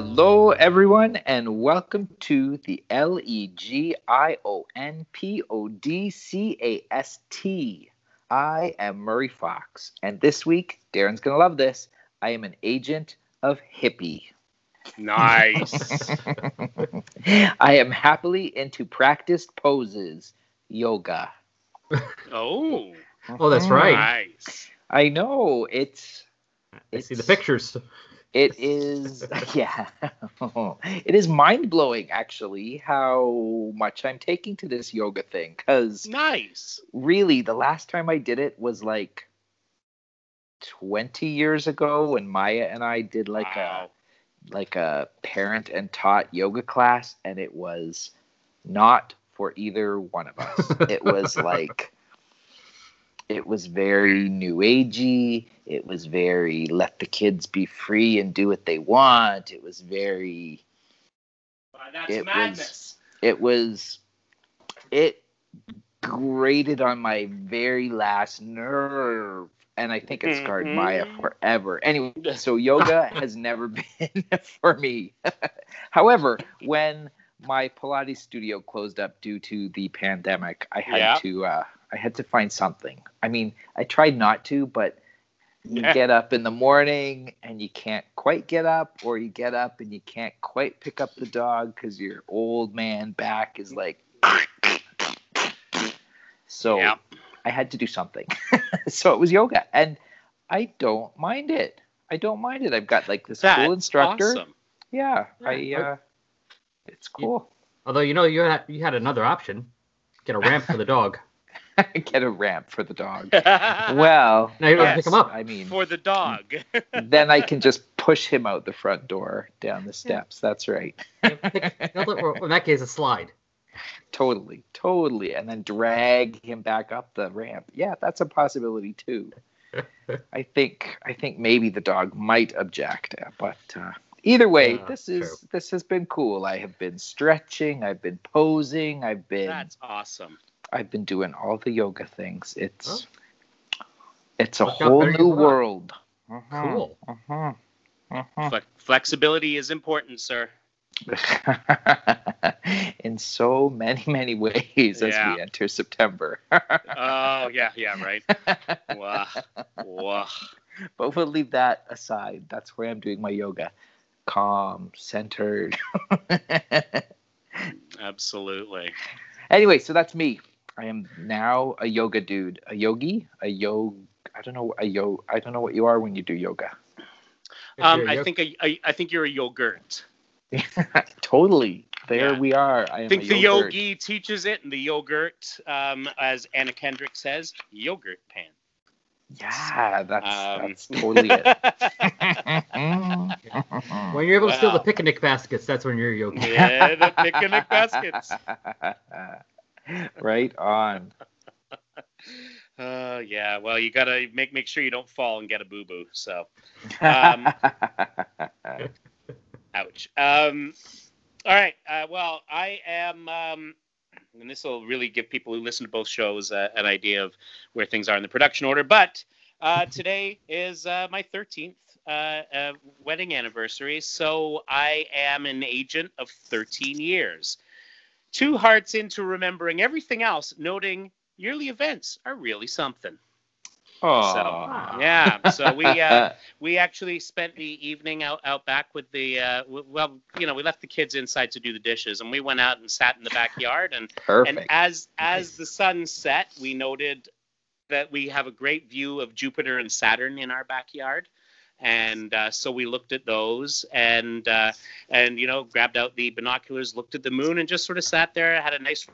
Hello, everyone, and welcome to the L E G I O N P O D C A S T. I am Murray Fox, and this week, Darren's going to love this. I am an agent of hippie. Nice. I am happily into practiced poses, yoga. oh, Oh, that's right. nice. I know it's I see the pictures. It is yeah it is mind-blowing actually how much i'm taking to this yoga thing because Nice. really the last time i did it was like 20 years ago when maya and i did like wow. a like a parent and taught yoga class and it was not for either one of us it was like it was very new agey it was very let the kids be free and do what they want it was very Wow, that's it was- madness. it was it grated on my very last nerve and i think it scarred Mhm. maya forever anyway so yoga has never been for me however when my pilates studio closed up due to the pandemic i had Yeah. to uh, i had to find something i mean i tried not to but you Yeah. get up in the morning and you can't quite get up or you get up and you can't quite pick up the dog because your old man back is like so Yeah. i had to do something so it was yoga and i don't mind it i don't mind it i've got like this That's cool instructor Awesome. yeah, i uh it's cool Although you know you had you had another option, get a ramp for the dog. get a ramp for the dog well Now you don't Yes. pick him up. i mean For the dog. then i can just push him out the front door down the steps that's right Or In that case, a slide. Totally, totally, and then drag him back up the ramp. Yeah, that's a possibility too. I think I think maybe the dog might object, uh, but uh, either way, Yeah, this is true. this has been cool. I have been stretching, I've been posing, I've been That's awesome. I've been doing all the yoga things. It's Oh. it's a Worked out whole better new than you thought. world. Mhm, Cool. mhm, mhm. Fle- flexibility is important, sir. In so many many ways as Yeah. we enter September. Oh yeah, yeah, right. Wow. Wow. but we'll leave that aside. That's where I'm doing my yoga. Calm, centered. Absolutely. anyway, so that's me. I am now a yoga dude, a yogi, a yo. I don't know a yo. I don't know what you are when you do yoga. Um, I yo- think I, I, I think you're a yogurt. totally. There Yeah. we are. I I think the yogi teaches it, and the yogurt, um, as Anna Kendrick says, yogurt pan. Yeah, that's Um, that's totally it. when you're able to steal the picnic baskets, that's when you're yogi. Yeah, the picnic baskets. right on. Uh, yeah. Well, you gotta make make sure you don't fall and get a boo boo. So, Um, ouch. Um, all right. Uh, well, I am, um, and this will really give people who listen to both shows uh, an idea of where things are in the production order. But uh, today is uh, my 13th uh, uh, wedding anniversary, so I am an agent of 13 years. Two hearts into remembering everything else, noting yearly events are really something. Aw. Yeah, so we uh, we actually spent the evening out out back with the uh, w- well, you know, we left the kids inside to do the dishes, and we went out and sat in the backyard. And Perfect. and as as the sun set, we noted that we have a great view of Jupiter and Saturn in our backyard. And uh, so we looked at those, and uh, and you know, grabbed out the binoculars, looked at the moon, and just sort of sat there, had a nice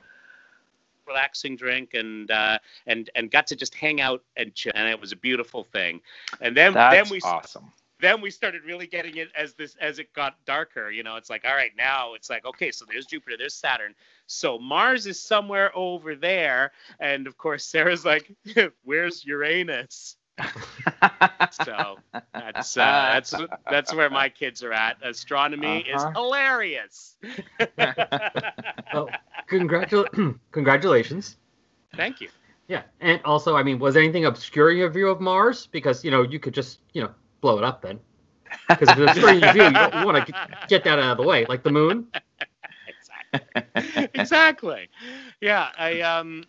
relaxing drink and uh, and and got to just hang out and chill. And it was a beautiful thing. And then That's then we awesome. then we started really getting it as this as it got darker you know. It's like all right now it's like okay so there's jupiter there's saturn. So mars is somewhere over there. And of course sarah's like where's uranus so that's uh, that's that's where my kids are at astronomy Uh-huh. is hilarious Well, congratul- congratulations. thank you Yeah, and also, I mean, was anything obscuring your view of Mars? Because you know you could just you know blow it up then. Because if it's starting to do, you, you want to get that out of the way, like the moon. exactly. exactly. Yeah, I um.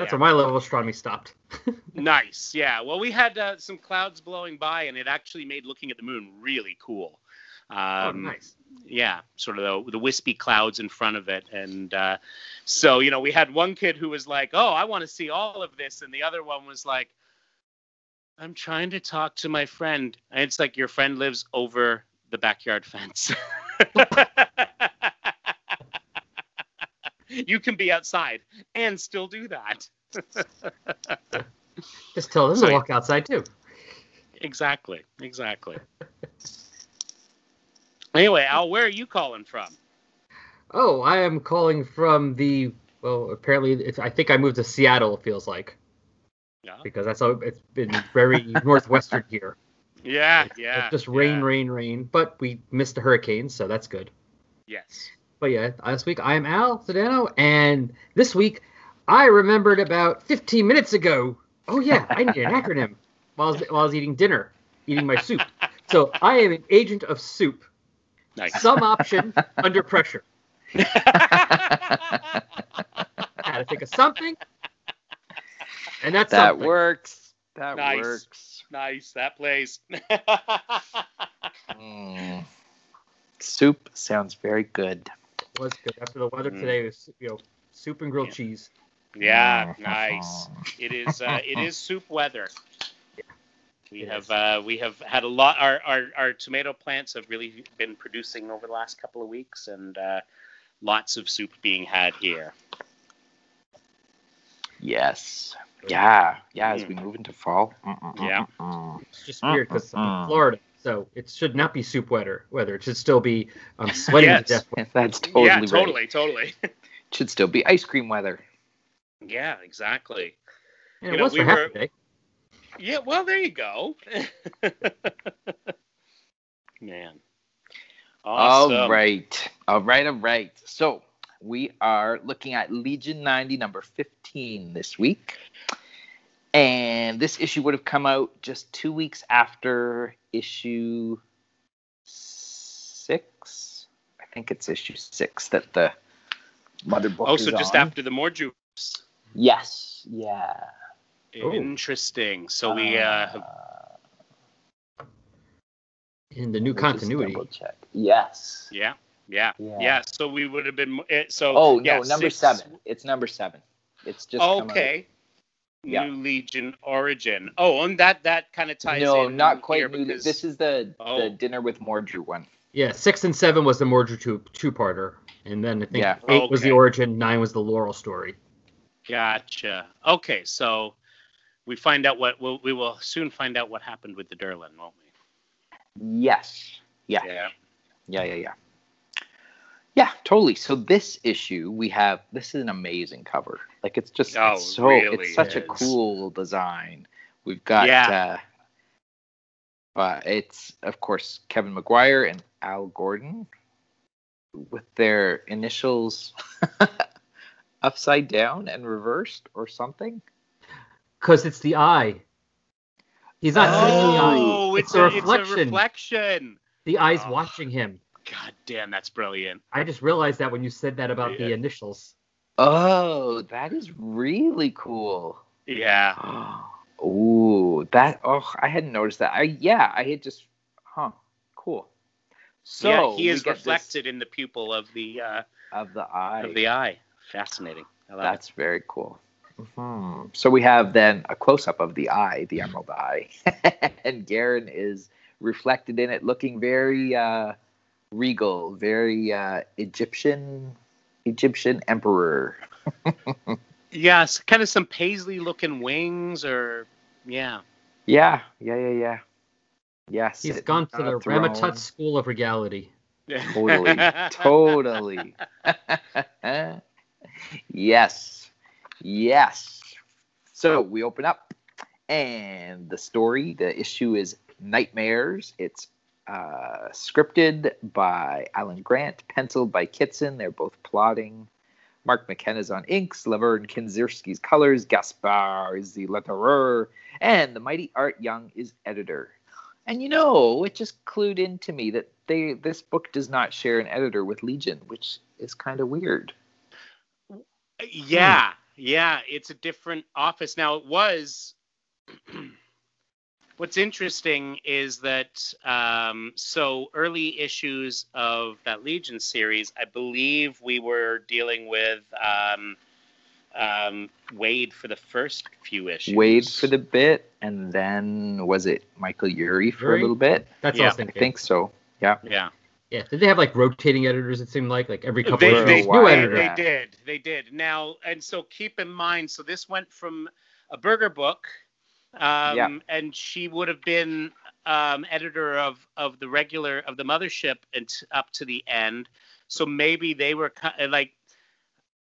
That's yeah. where my level of astronomy stopped. Nice. Yeah. Well, we had uh, some clouds blowing by, and it actually made looking at the moon really cool. Um, oh, nice. yeah, sort of the, the wispy clouds in front of it. And uh, so, you know, we had one kid who was like, oh, I want to see all of this. And the other one was like, I'm trying to talk to my friend. And it's like, your friend lives over the backyard fence. you can be outside and still do that. Just tell them So- to walk outside too. exactly. Exactly. anyway, Al, where are you calling from? Oh, I am calling from the. Well, apparently, it's, I think I moved to Seattle. It feels like Yeah. because that's how it's been very northwestern here. Yeah. It's Yeah. just rain, yeah. rain, rain. But we missed the hurricane, so that's good. Yes. But yeah, last week I am Al Sedano, and this week I remembered about 15 minutes ago. Oh yeah, I need an acronym while I was, while I was eating dinner, eating my soup. So I am an agent of soup. Nice. Some option under pressure. I had to think of something, and that's that something. works. That Nice. works. nice. That plays. Mm. Soup sounds very good. Was good after the weather Mm. today. Was you know soup and grilled Yeah. cheese. yeah. Mm. Nice. It is. Uh, it is soup weather. We It have is. uh, we have had a lot. Our, our our tomato plants have really been producing over the last couple of weeks, and uh, lots of soup being had here. Yes. Yeah. Yeah. As Mm. we move into fall. Mm-mm, Yeah. mm-mm. It's just weird because I'm in Florida, so it should not be soup weather. Weather. It should still be um, sweating Yes. to death. That's totally yeah, right. totally, totally. Should still be ice cream weather. yeah, exactly. And You it know, was we for half were- day. Yeah, well, there you go. Man. Awesome. All right. All right. All right. So we are looking at Legion 90, number 15 this week. And this issue would have come out just two weeks after issue six. I think it's issue six that the mother book Oh, is so just on. after the more juice. Yes. Yeah. Interesting. So we uh, have In the new let me just continuity. double check. Yes. yeah, yeah, Yeah. yeah, So we would have been eh, so. Oh yeah, no, number six- seven. It's number seven. It's just come out. Okay. Yeah. New Legion Origin. Oh, and that that kind of ties in. No, not quite new. because- This is the Oh. the dinner with Mordru one. Yeah, six and seven was the Mordru two two parter, and then I think Yeah. eight was the origin, nine was the Laurel story. Gotcha. Okay, so we find out what we'll, we will soon find out what happened with the Durlan, won't we? Yes. Yeah. Yeah. Yeah. Yeah. Yeah. Yeah. Totally. So this issue we have. This is an amazing cover. Like it's just Oh, it's so really it's such a cool design. We've got. Yeah. Uh, uh, it's of course Kevin Maguire and Al Gordon with their initials upside down and reversed or something. Because it's the eye. He's not seeing the eye. Oh, It's it's, a a, it's a reflection. reflection. The eye's Oh. watching him. God damn, that's brilliant. I just realized that when you said that about the initials. Oh, that is really cool. Yeah. Ooh, that oh, I hadn't noticed that. I yeah, I had just huh, cool. So yeah, he is get this reflected in the pupil of the uh, of the eye. of the eye. Fascinating. I love That's very cool. Mhm. So we have then a close up of the eye, the emerald eye, and Garryn is reflected in it, looking very uh, regal, very uh, Egyptian, Egyptian emperor. yes, kind of some paisley looking wings, or yeah. Yeah, yeah, yeah, yeah. Yes, He's sitting gone to the throne. Rama-Tut School of Regality. Totally, totally. yes, yes. So we open up, and the story, the issue is Nightmares. It's uh, scripted by Alan Grant, penciled by Kitson. They're both plotting. Mark McKenna's on inks, Lovern Kindzierski's colors, Gaspar is the letterer, and the mighty Art Young is editor. And you know, it just clued into me that they this book does not share an editor with Legion, which is kind of weird. Yeah, yeah, it's a different office now. It was. What's interesting is that um, so early issues of that Legion series, I believe we were dealing with um, um, Waid for the first few issues. Waid for the bit, and then was it Michael Eury for Eury? a little bit? That's Yeah, what I I think so. Yeah. yeah. Yeah. Did they have like rotating editors? It seemed like like every couple They, of years, they, new while, editor. they did. They did. Now, and so keep in mind, so this went from a Berger book, um, Yeah. and she would have been um, editor of of the regular of the mothership and t- up to the end. So maybe they were ki- like.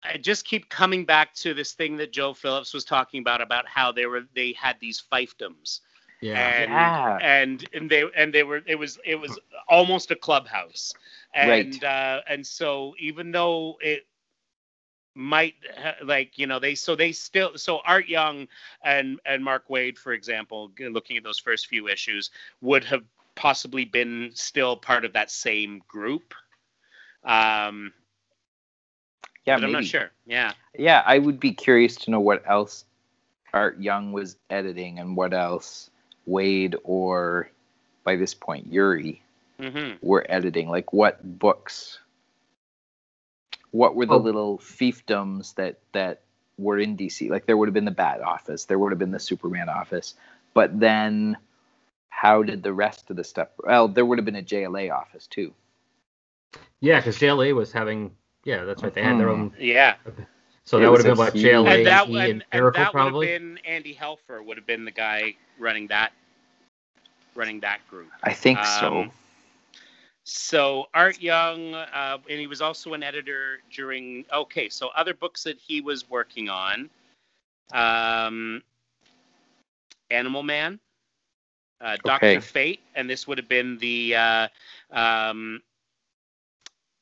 I just keep coming back to this thing that Joe Phillips was talking about about how they were they had these fiefdoms Yeah. and Yeah. and and they and they were it was it was almost a clubhouse and Right. uh and so even though it might like you know they so they still so art young and and mark waid for example looking at those first few issues would have possibly been still part of that same group um Yeah, but i'm not sure yeah Yeah, I would be curious to know what else Art Young was editing and what else Waid or by this point Eury hmm were editing. Like what books? What were the Oh. little fiefdoms that that were in DC? Like there would have been the Bat office, there would have been the Superman office, but then how did the rest of the stuff? Well, there would have been a JLA office too. Yeah, because JLA was having. Yeah, that's right. They had their own. yeah So It that would have been a what huge- JLA and that, and, and, and Miracle that would have probably. been Andy Helfer would have been the guy running that running that group. I think. Um, So Art Young, uh, and he was also an editor during. Okay, so other books that he was working on, um, Animal Man, uh, Doctor Okay. Fate, and this would have been the uh, um,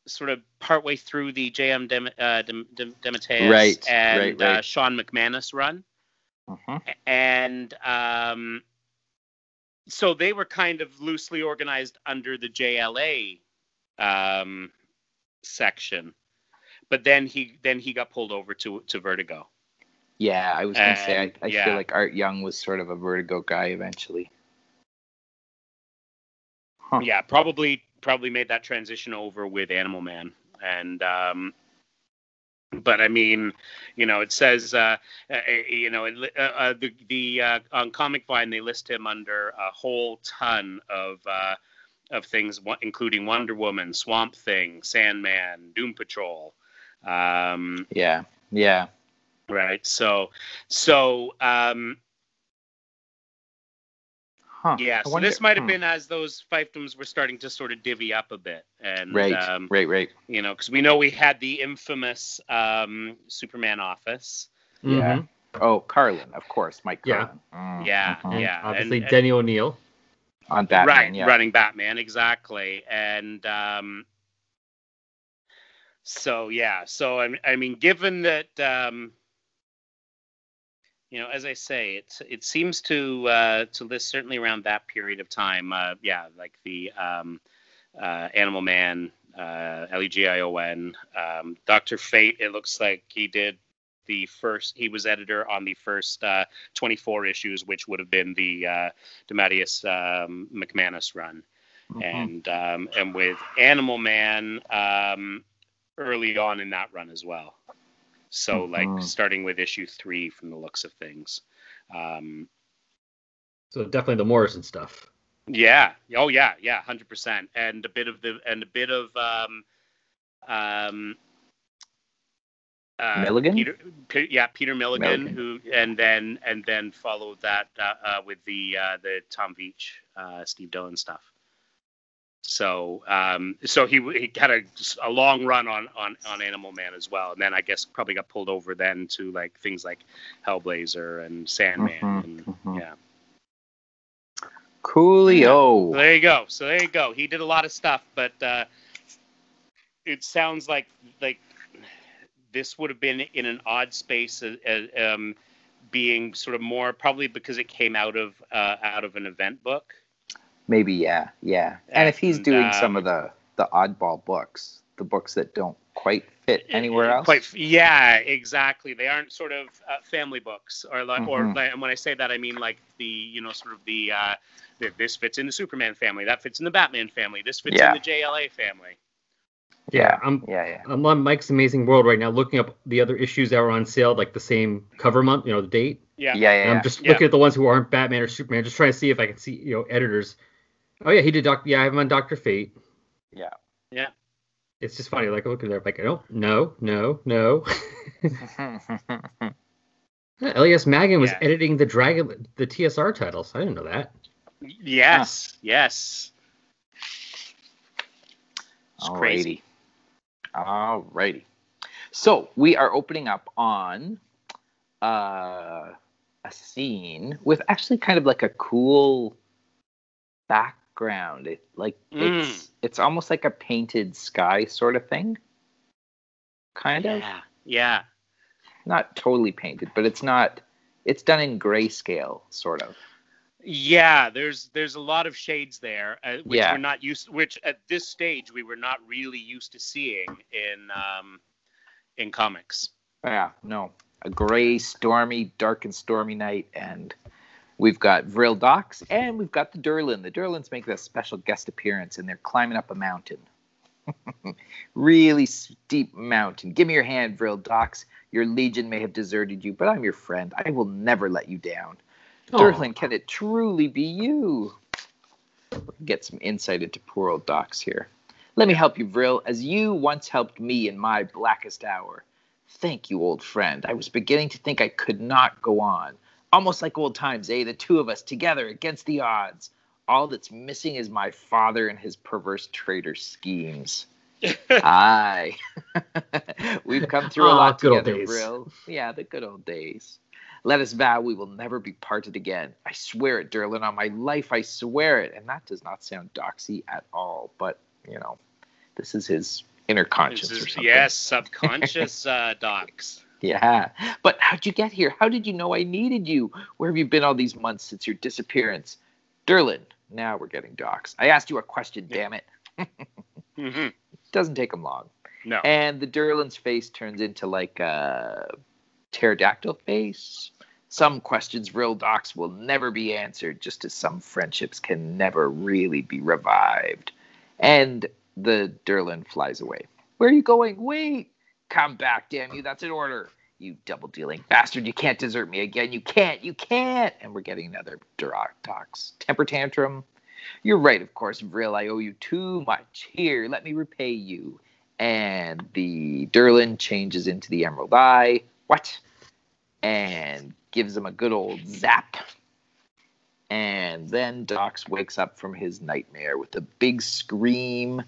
sort of partway through the J.M. Dem- uh, Dem- Dem- DeMatteis Right, and right, Uh, right. Shawn McManus run Mhm. and um, so they were kind of loosely organized under the JLA um, section, but then he then he got pulled over to to Vertigo. Yeah, I was gonna say I, I yeah. feel like Art Young was sort of a Vertigo guy eventually. Huh. Yeah, probably probably made that transition over with Animal Man, and um, but I mean, you know, it says uh, uh, you know uh, uh, the the uh, on Comic Vine they list him under a whole ton of. Uh, of things, including Wonder Woman, Swamp Thing, Sandman, Doom Patrol. Um, Yeah, yeah. right. So, so um, Huh. yeah. So wonder- this might have hmm. been as those fiefdoms were starting to sort of divvy up a bit, and right, um, right, right. you know, because we know we had the infamous um, Superman office. Yeah. Mhm. Oh, Carlin, of course, Mike Yeah. Carlin. Mm, Yeah, mhm. And yeah. Obviously, and- Denny O'Neil. On Batman, right, yeah. running Batman, exactly. And um, so yeah, so I, I mean, given that um, you know, as I say, it it seems to uh, to list certainly around that period of time. Uh, yeah, like the um, uh, Animal Man, uh, L E G I O N, um, Doctor Fate. It looks like he did the first. He was editor on the first uh, 24 issues, which would have been the uh, DeMatteis um, McManus run, Mhm. and um, and with Animal Man um, early on in that run as well. So like Mhm. starting with issue three from the looks of things. Um, So definitely the Morrison stuff. yeah. Oh yeah. Yeah. Hundred percent. And a bit of the and a bit of um, um, uh, Milligan? Peter, Pe- yeah, Peter Milligan, Milligan. who and then and then followed that uh, uh, with the uh, the Tom Veitch, uh, Steve Dillon stuff. So um, so he he had a, a long run on, on on Animal Man as well, and then I guess probably got pulled over then to like things like Hellblazer and Sandman, Mhm, and mhm. yeah. Coolio. So there you go. So there you go. He did a lot of stuff, but uh, it sounds like like this would have been in an odd space, uh, um, being sort of more probably because it came out of uh, out of an event book. Maybe, yeah, yeah. And if he's And, doing some um, of the the oddball books, the books that don't quite fit anywhere else. Quite, yeah, exactly. They aren't sort of uh, family books, or like, or Mhm. like, and when I say that, I mean like the, you know, sort of the, uh, the this fits in the Superman family, that fits in the Batman family, this fits Yeah. in the JLA family. Yeah, I'm yeah, yeah. I'm on Mike's Amazing World right now, looking up the other issues that were on sale, like the same cover month, you know, the date. Yeah. Yeah, yeah, And yeah. I'm just Yeah. looking at the ones who aren't Batman or Superman, just trying to see if I can see, you know, editors. Oh yeah, he did Doctor. Yeah, I have him on Doctor Fate. Yeah. Yeah. It's just funny, like look at there, like I don't. no, no, no. Elias Maggin was Yeah. editing the Dragon, the TSR titles. I didn't know that. Yes. Yes. It's crazy. Alrighty. Alrighty. So we are opening up on uh, a scene with actually kind of like a cool background. It like Mm. it's it's almost like a painted sky sort of thing. Kind of. Yeah. Yeah. Not totally painted, but it's not it's done in grayscale, sort of. Yeah, there's there's a lot of shades there, uh, which Yeah. we're not used, which at this stage we were not really used to seeing in um, in comics. Yeah, no. A gray, stormy, dark and stormy night, and we've got Vril Dox and we've got the Durlan. The Durlans make a special guest appearance and they're climbing up a mountain. really steep mountain. Give me your hand, Vril Dox. Your legion may have deserted you, but I'm your friend. I will never let you down. Aw. Durlan, can it truly be you? Get some insight into poor old Dox here. Let me help you, Vril, as you once helped me in my blackest hour. Thank you, old friend. I was beginning to think I could not go on. Almost like old times, eh? The two of us together against the odds. All that's missing is my father and his perverse traitor schemes. Aye. We've come through a Aw, lot good together, days. Yeah, the good old days. Let us vow we will never be parted again. I swear it, Durlan. On my life, I swear it. And that does not sound doxy at all. But, you know, this is his inner conscience is- something. yes, subconscious uh, Dox. Yeah. But how'd you get here? How did you know I needed you? Where have you been all these months since your disappearance? Durlan, now we're getting Dox. I asked you a question, damn it. hmm Doesn't take them long. No. And the Durlan's face turns into like a pterodactyl face. Some questions real Dox will never be answered, just as some friendships can never really be revived. And the Durlan flies away. Where are you going? Wait! Come back, damn you, that's an order. You double dealing bastard, you can't desert me again. You can't, you can't. And we're getting another Duroc docs. Temper tantrum. You're right, of course, Vril. I owe you too much. Here, let me repay you and the Durlan changes into the Emerald Eye. What? And gives him a good old zap. And then Dox wakes up from his nightmare with a big scream,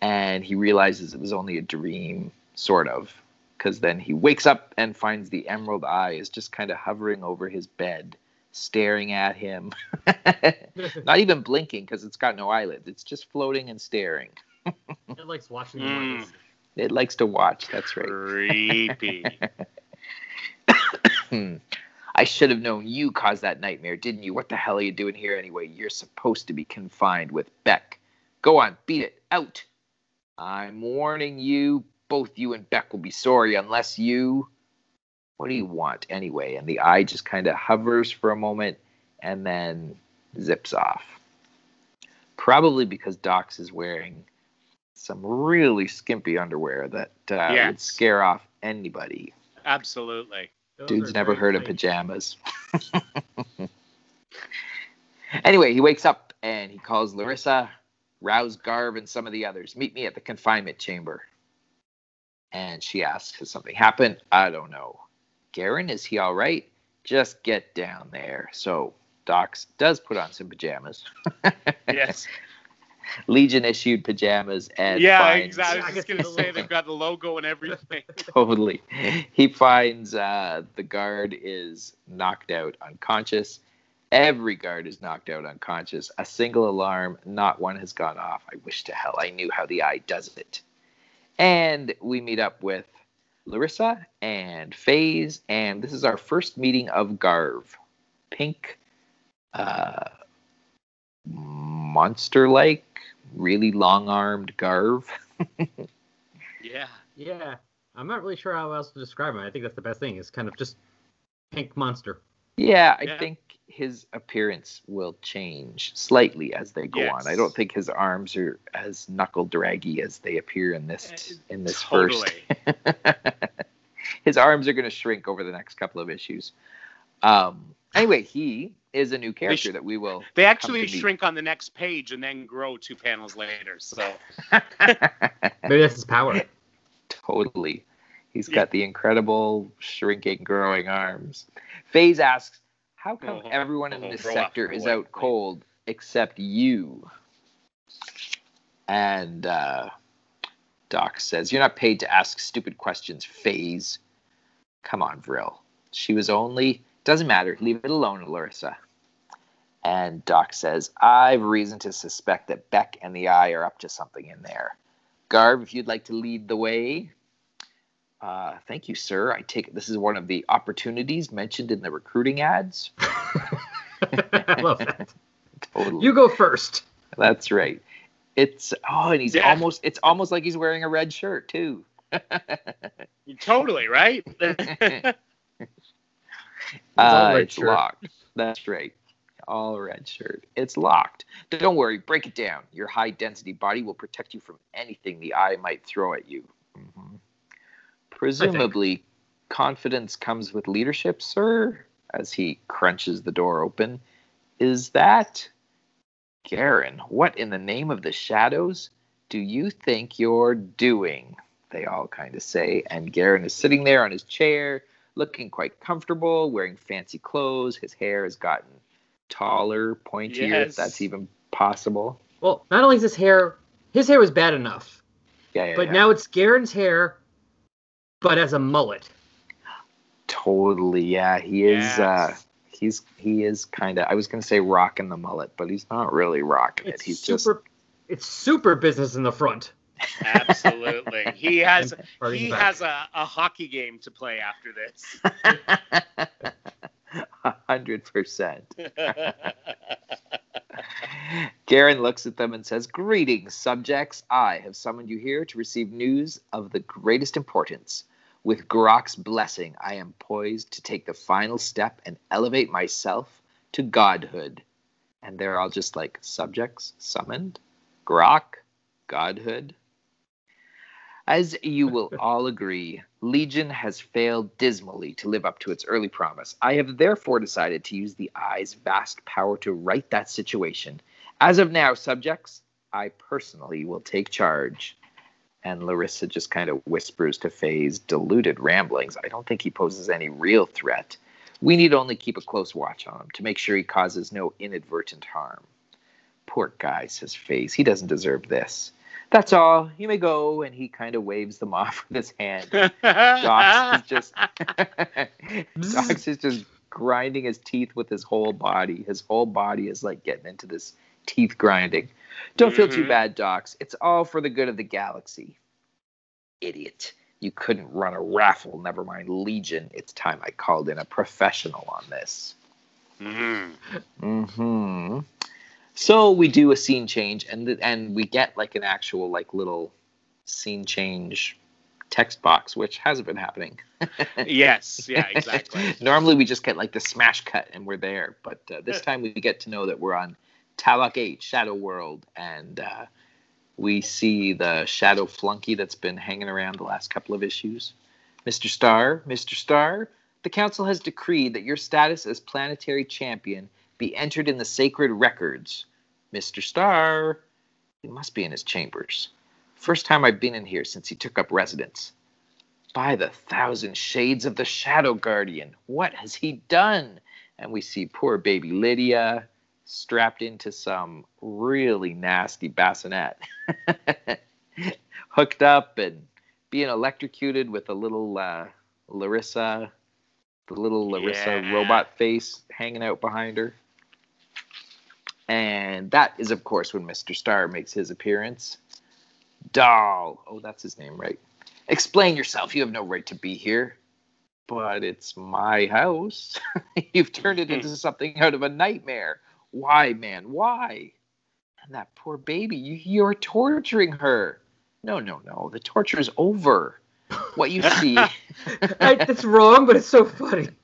and he realizes it was only a dream, sort of. Because then he wakes up and finds the Emerald Eye is just kind of hovering over his bed, staring at him. Not even blinking because it's got no eyelids. It's just floating and staring. It likes watching Mm. It likes to watch. That's right. Creepy. I should have known you caused that nightmare, didn't you? What the hell are you doing here anyway? You're supposed to be confined with Bek. Go on, beat it. Out. I'm warning you, both you and Bek will be sorry unless you. What do you want anyway? And the eye just kind of hovers for a moment and then zips off. Probably because Dox is wearing some really skimpy underwear that uh, would scare off anybody. Absolutely. Dude's never heard of pajamas. anyway, he wakes up and he calls Lyrissa, Rouse Garv, and some of the others. Meet me at the confinement chamber. And she asks, Has something happened? I don't know. Garryn, is he all right? Just get down there. So Dox does put on some pajamas. Yes. Legion issued pajamas and yeah, finds- exactly. I I was just gonna say they've got the logo and everything. totally. He finds uh, the guard is knocked out unconscious. Every guard is knocked out unconscious. A single alarm, not one has gone off. I wish to hell I knew how the eye does it. And we meet up with Lyrissa and Phase, and this is our first meeting of Garv. Pink uh, monster like, really long armed Garv. Yeah. Yeah, I'm not really sure how else to describe him. I think that's the best thing. Is kind of just pink monster. Yeah, I Yeah. think his appearance will change slightly as they go on. I don't think his arms are as knuckle draggy as they appear in this Uh, in this totally. first. his arms are going to shrink over the next couple of issues. Um, anyway, he is a new character sh- that we will. They actually shrink on the next page and then grow two panels later. So Maybe that's his power. totally. He's Yeah. got the incredible shrinking, growing arms. Phase asks, "How come Oh, everyone in oh, this sector up, is out cold except you?" And uh, Doc says, "You're not paid to ask stupid questions, Phase. Come on, Vril. She was only doesn't matter. Leave it alone, Lyrissa." And Doc says, "I've reason to suspect that Bek and the Eye are up to something in there." Garv, if you'd like to lead the way. Uh, thank you, sir. I take this is one of the opportunities mentioned in the recruiting ads. I love that. Totally. You go first. That's right. It's oh, and he's Yeah. almost it's almost like he's wearing a red shirt too. totally right. all Uh, it's shirt. locked. That's right. All red shirt. It's locked. Don't worry. Break it down. Your high density body will protect you from anything the eye might throw at you. Mhm. Presumably, confidence comes with leadership, sir. As he crunches the door open, is that Garryn? What in the name of the shadows do you think you're doing? They all kind of say, and Garryn is sitting there on his chair, looking quite comfortable, wearing fancy clothes. His hair has gotten taller, pointier, Yes. if that's even possible. Well, not only is his hair, his hair was bad enough, Yeah, yeah, but yeah. now it's Garryn's hair, but as a mullet. totally. Yeah, he is. Uh, he's he is kind of. I was gonna say rocking the mullet, but he's not really rocking it. It's He's super. It's super business in the front. Absolutely. He has he back. has a, a hockey game to play after this. a hundred percent. Garryn looks at them and says, Greetings, subjects. I have summoned you here to receive news of the greatest importance. With Grok's blessing, I am poised to take the final step and elevate myself to godhood. And they're all just like subjects, summoned, Grok, godhood. As you will all agree, Legion has failed dismally to live up to its early promise. I have therefore decided to use the Eye's vast power to right that situation. As of now, subjects, I personally will take charge. And Lyrissa just kind of whispers to Faye's deluded ramblings. I don't think he poses any real threat. We need only keep a close watch on him to make sure he causes no inadvertent harm. Poor guy, says Phase. He doesn't deserve this. That's all. You may go. And he kind of waves them off with his hand. Dox is just Dox is just grinding his teeth with his whole body. His whole body is like getting into this teeth grinding. Don't feel too Mhm. bad, Dox. It's all for the good of the galaxy. Idiot. You couldn't run a raffle, never mind Legion. It's time I called in a professional on this. Mhm. hmm So we do a scene change, and th- and we get like an actual like little scene change text box, which hasn't been happening. Yes, yeah, exactly. Normally we just get like the smash cut and we're there, but uh, this time we get to know that we're on Talok 8, Shadow World, and uh, we see the Shadow Flunky that's been hanging around the last couple of issues. Mr. Star, Mr. Star, the Council has decreed that your status as planetary champion be entered in the sacred records. Mr. Star, he must be in his chambers. First time I've been in here since he took up residence. By the thousand shades of the Shadow Guardian, what has he done? And we see poor baby Lydia strapped into some really nasty bassinet, hooked up and being electrocuted with a little uh, Lyrissa, the little Lyrissa Yeah. robot face hanging out behind her. And that is, of course, when Mr. Star makes his appearance. Doll. Oh, that's his name, right? Explain yourself. You have no right to be here. But it's my house. You've turned it into something out of a nightmare. Why, man? Why? And that poor baby, you, you're torturing her. No, no, no. The torture is over. What you see. I, that's wrong, but it's so funny.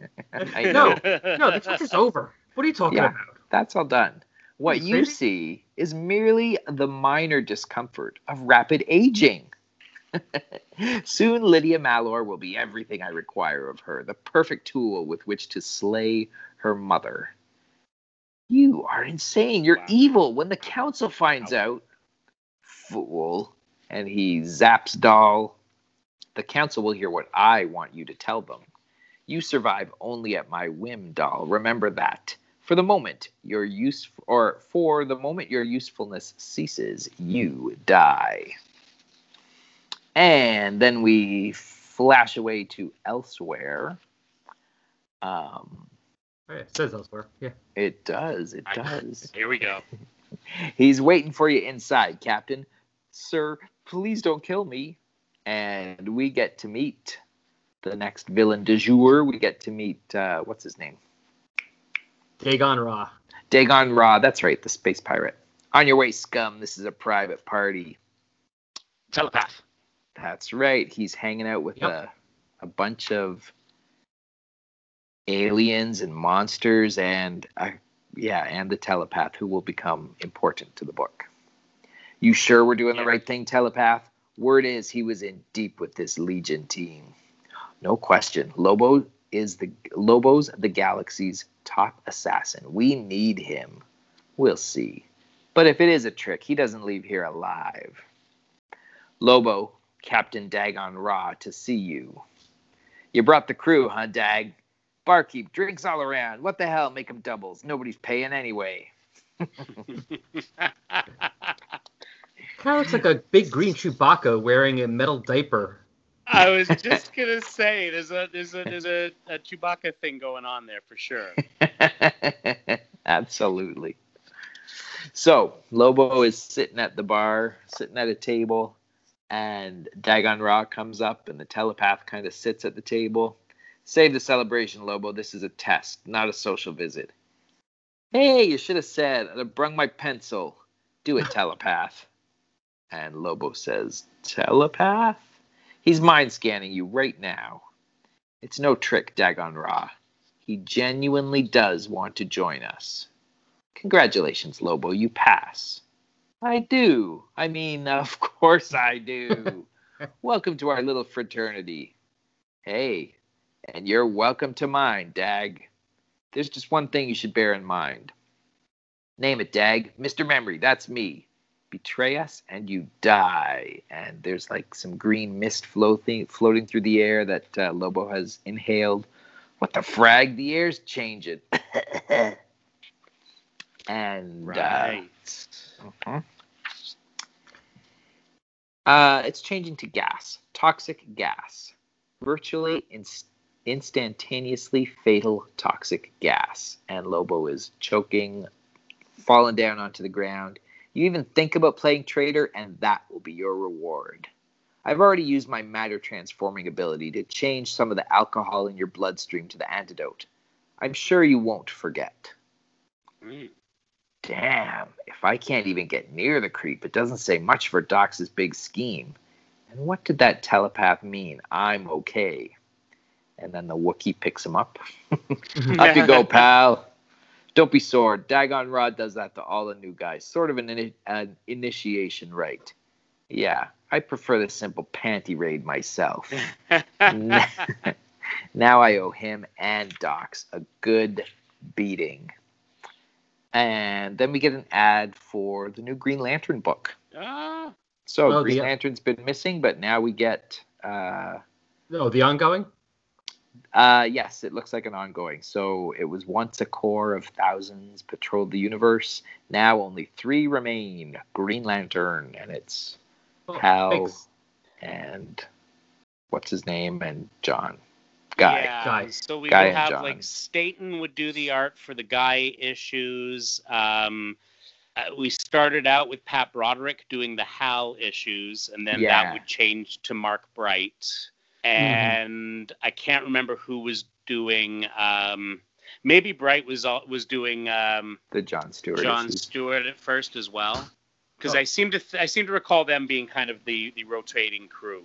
No, no, the torture's over. What are you talking Yeah. about? That's all done. What you you see is merely the minor discomfort of rapid aging. Soon Lydia Mallor will be everything I require of her, the perfect tool with which to slay her mother. You are insane. You're Wow. evil. When the council finds out, fool, and he zaps Doll, the council will hear what I want you to tell them. You survive only at my whim, Doll. Remember that. For the moment your use or for the moment your usefulness ceases, you die. And then we flash away to elsewhere. Um, It says elsewhere. Yeah. it does. It I- does. Here we go. He's waiting for you inside, Captain. Sir, please don't kill me. And we get to meet the next villain du jour. We get to meet uh, what's his name? Dagon Ra. Dagon Ra. That's right, the space pirate. On your way, scum. This is a private party. Telepath. That's right. He's hanging out with Yep. a, a bunch of aliens and monsters and uh, yeah, and the telepath who will become important to the book. You sure we're doing the right thing, telepath? Word is he was in deep with this Legion team. No question. Lobo is the Lobo's the galaxy's top assassin. We need him. We'll see. But if it is a trick, he doesn't leave here alive. Lobo, Captain Dagon Ra, to see you. You brought the crew, huh, Dag? Barkeep, drinks all around. What the hell? Make them doubles. Nobody's paying anyway. Kind of looks like a big green Chewbacca wearing a metal diaper. I was just gonna say there's a there's a there's a, a Chewbacca thing going on there for sure. Absolutely. So Lobo is sitting at the bar, sitting at a table, and Dagon Ra comes up, and the telepath kind of sits at the table. Save the celebration, Lobo. This is a test, not a social visit. Hey, you should have said I'd have brung my pencil. Do it, telepath. And Lobo says, Telepath? He's mind scanning you right now. It's no trick, Dagon Ra. He genuinely does want to join us. Congratulations, Lobo, you pass. I do. I mean, of course I do. welcome to our little fraternity. Hey, and you're welcome to mine, Dag. There's just one thing you should bear in mind. Name it, Dag. Mr. Memory, that's me. Betray us and you die. And there's like some green mist floating floating through the air that uh, Lobo has inhaled. What the frag? The air's changing. and Right. uh, mhm. uh, it's changing to gas, toxic gas, virtually inst- instantaneously fatal toxic gas. And Lobo is choking, falling down onto the ground. You even think about playing traitor, and that will be your reward. I've already used my matter transforming ability to change some of the alcohol in your bloodstream to the antidote. I'm sure you won't forget. Mm. Damn, if I can't even get near the creep, it doesn't say much for Dox's big scheme. And what did that telepath mean? I'm okay. And then the Wookiee picks him up. Up you go, pal. Don't be sore. Dagon Rod does that to all the new guys. Sort of an, ini- an initiation rite. Yeah, I prefer the simple panty raid myself. now I owe him and Dox a good beating. And then we get an ad for the new Green Lantern book. Ah, So Oh, Green the- Lantern's been missing, but now we get uh No, the ongoing. Uh yes, it looks like an ongoing. So it was once a corps of thousands patrolled the universe. Now only three remain. Green Lantern and it's Oh, Hal. thanks. and what's his name and John. Guy. Yeah. Guy. So we Guy would have John. like Staton would do the art for the Guy issues. Um, uh, we started out with Pat Broderick doing the Hal issues, and then Yeah. that would change to Mark Bright. And I can't remember who was doing. Um, maybe Bright was all, was doing um, The John Stewart. John issues. Stewart at first as well. because Oh. I seem to th- I seem to recall them being kind of the the rotating crew.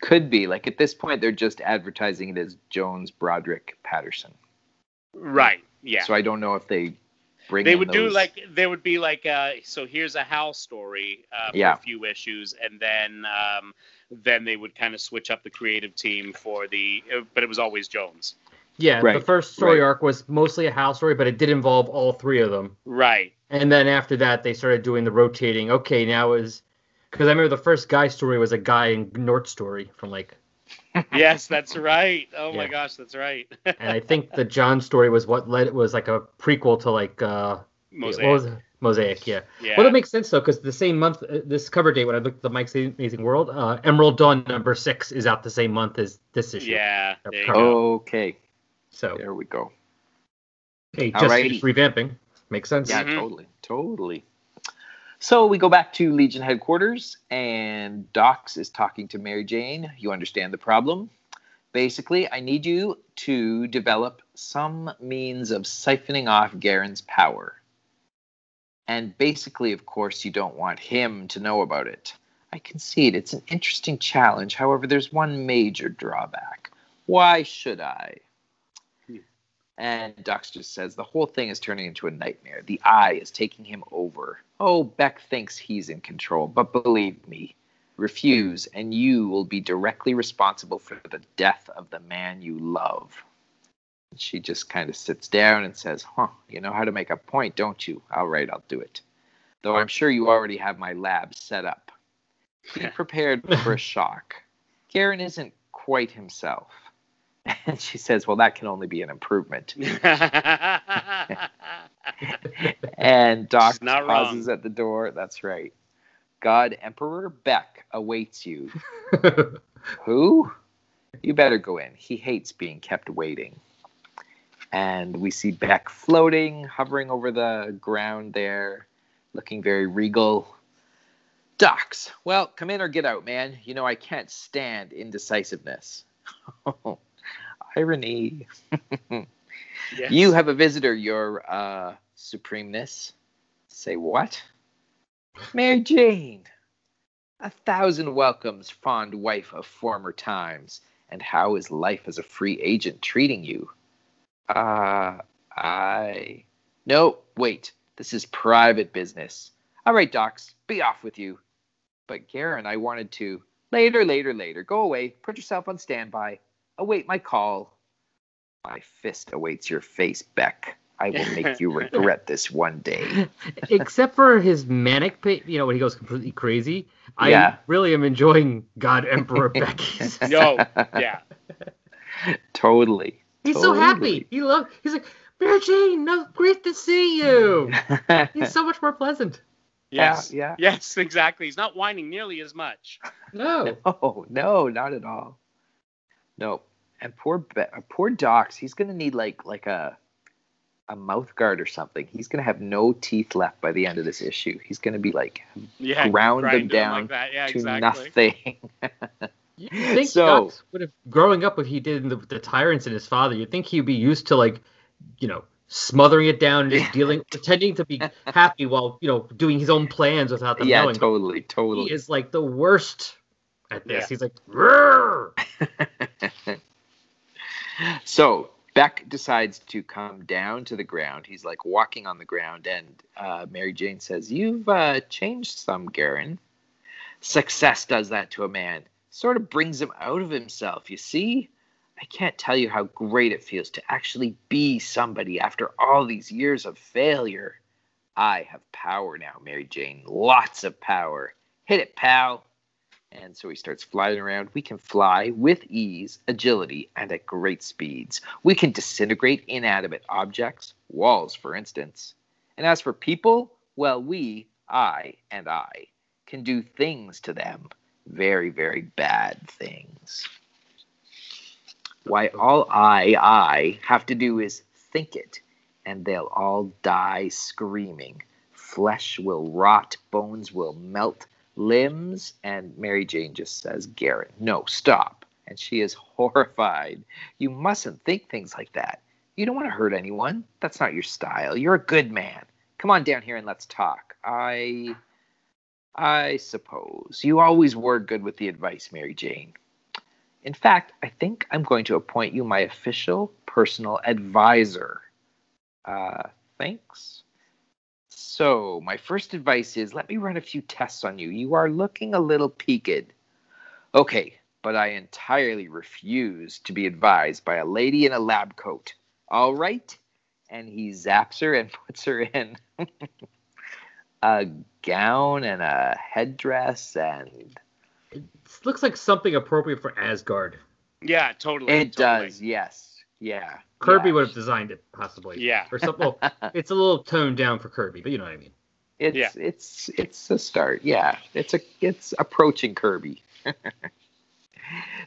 Could be like at this point they're just advertising it as Jones, Broderick, Patterson. Right. Yeah. So I don't know if they bring. they in would do like there would be like uh so here's a Hal story uh, for Yeah. a few issues and then um then they would kind of switch up the creative team for the uh, but it was always Jones. Yeah, the first story right. arc was mostly a Hal story, but it did involve all three of them. Right. And then after that, they started doing the rotating. Okay, now is because I remember the first guy story was a guy in Nort story from like, yes, that's right. Oh my gosh, that's right. and I think the John story was what led it was like a prequel to like uh Mosaic. What was it? Mosaic, yeah. yeah. Well, that makes sense though, because the same month, uh, this cover date when I looked at the Mike's Amazing World, uh, Emerald Dawn number six is out the same month as this issue. yeah. There you go. Okay, So there we go. hey, just Alrighty. revamping makes sense. Yeah, Mhm. totally, totally. So we go back to Legion headquarters, and Dox is talking to Mary Jane. You understand the problem. Basically, I need you to develop some means of siphoning off Garryn's power. And basically, of course, you don't want him to know about it. I concede it's an interesting challenge. However, there's one major drawback. Why should I? Hmm. And Dox just says the whole thing is turning into a nightmare. The eye is taking him over. Oh, Bek thinks he's in control, but believe me, refuse, and you will be directly responsible for the death of the man you love. She just kind of sits down and says, Huh, you know how to make a point, don't you? All right, I'll do it. Though I'm sure you already have my lab set up. Be prepared for a shock. Garryn isn't quite himself. And she says, Well, that can only be an improvement. And Dox pauses wrong. at the door. That's right. God Emperor Bek awaits you. Who? You better go in. He hates being kept waiting. And we see Bek floating, hovering over the ground there, looking very regal. Dox, well, come in or get out, man. You know I can't stand indecisiveness. Irony. Yes. You have a visitor, your uh, supremeness. Say what? Mary Jane. A thousand welcomes, fond wife of former times. And how is life as a free agent treating you? Uh, I. No, wait. This is private business. All right, Dox, be off with you. But Garryn, I wanted to. Later, later, later. Go away. Put yourself on standby. Await my call. My fist awaits your face, Bek. I will make you regret this one day. Except for his manic, pa- you know, when he goes completely crazy. Yeah. I really am enjoying God Emperor Bek. He's, No. Yeah. Totally. He's so happy. He love. He's like, Mary Jane, no, great to see you. He's so much more pleasant. Yes. Yeah, Yes, exactly. He's not whining nearly as much. No. Oh no, not at all. No, and poor Be- uh, poor Dox. He's gonna need like like a a mouth guard or something. He's gonna have no teeth left by the end of this issue. He's gonna be like Yeah. ground them down like that. Yeah, to exactly. nothing. You think So- Dox would have growing up what he did the, the tyrants and his father? You'd think he'd be used to like, you know, smothering it down and just dealing, pretending to be happy while you know doing his own plans without them yeah, knowing. totally, totally. He is like the worst at this. Yeah. He's like, so Bek decides to come down to the ground. He's like walking on the ground, and uh, Mary Jane says, "You've uh, changed some, Garryn. Success does that to a man. Sort of brings him out of himself. You see." I can't tell you how great it feels to actually be somebody after all these years of failure. I have power now, Mary Jane. Lots of power. Hit it, pal. And so he starts flying around. We can fly with ease, agility, and at great speeds. We can disintegrate inanimate objects, walls, for instance. And as for people, well, we, I and I, can do things to them. Very, very bad things. Why, all I, I have to do is think it, and they'll all die screaming. Flesh will rot, bones will melt, limbs, and Mary Jane just says, Garryn, no, stop. And she is horrified. You mustn't think things like that. You don't want to hurt anyone. That's not your style. You're a good man. Come on down here and let's talk. I. I suppose. You always were good with the advice, Mary Jane. In fact, I think I'm going to appoint you my official personal advisor. Uh, thanks. So, my first advice is let me run a few tests on you. You are looking a little peaked. Okay, but I entirely refuse to be advised by a lady in a lab coat. All right? And he zaps her and puts her in a gown and a headdress and It looks like something appropriate for Asgard. Yeah, totally. it totally. does, yes. Yeah. Kirby yeah. would have designed it, possibly. Yeah. Or something. Well, it's a little toned down for Kirby, but you know what I mean. It's Yeah. it's it's a start. Yeah, it's a it's approaching Kirby.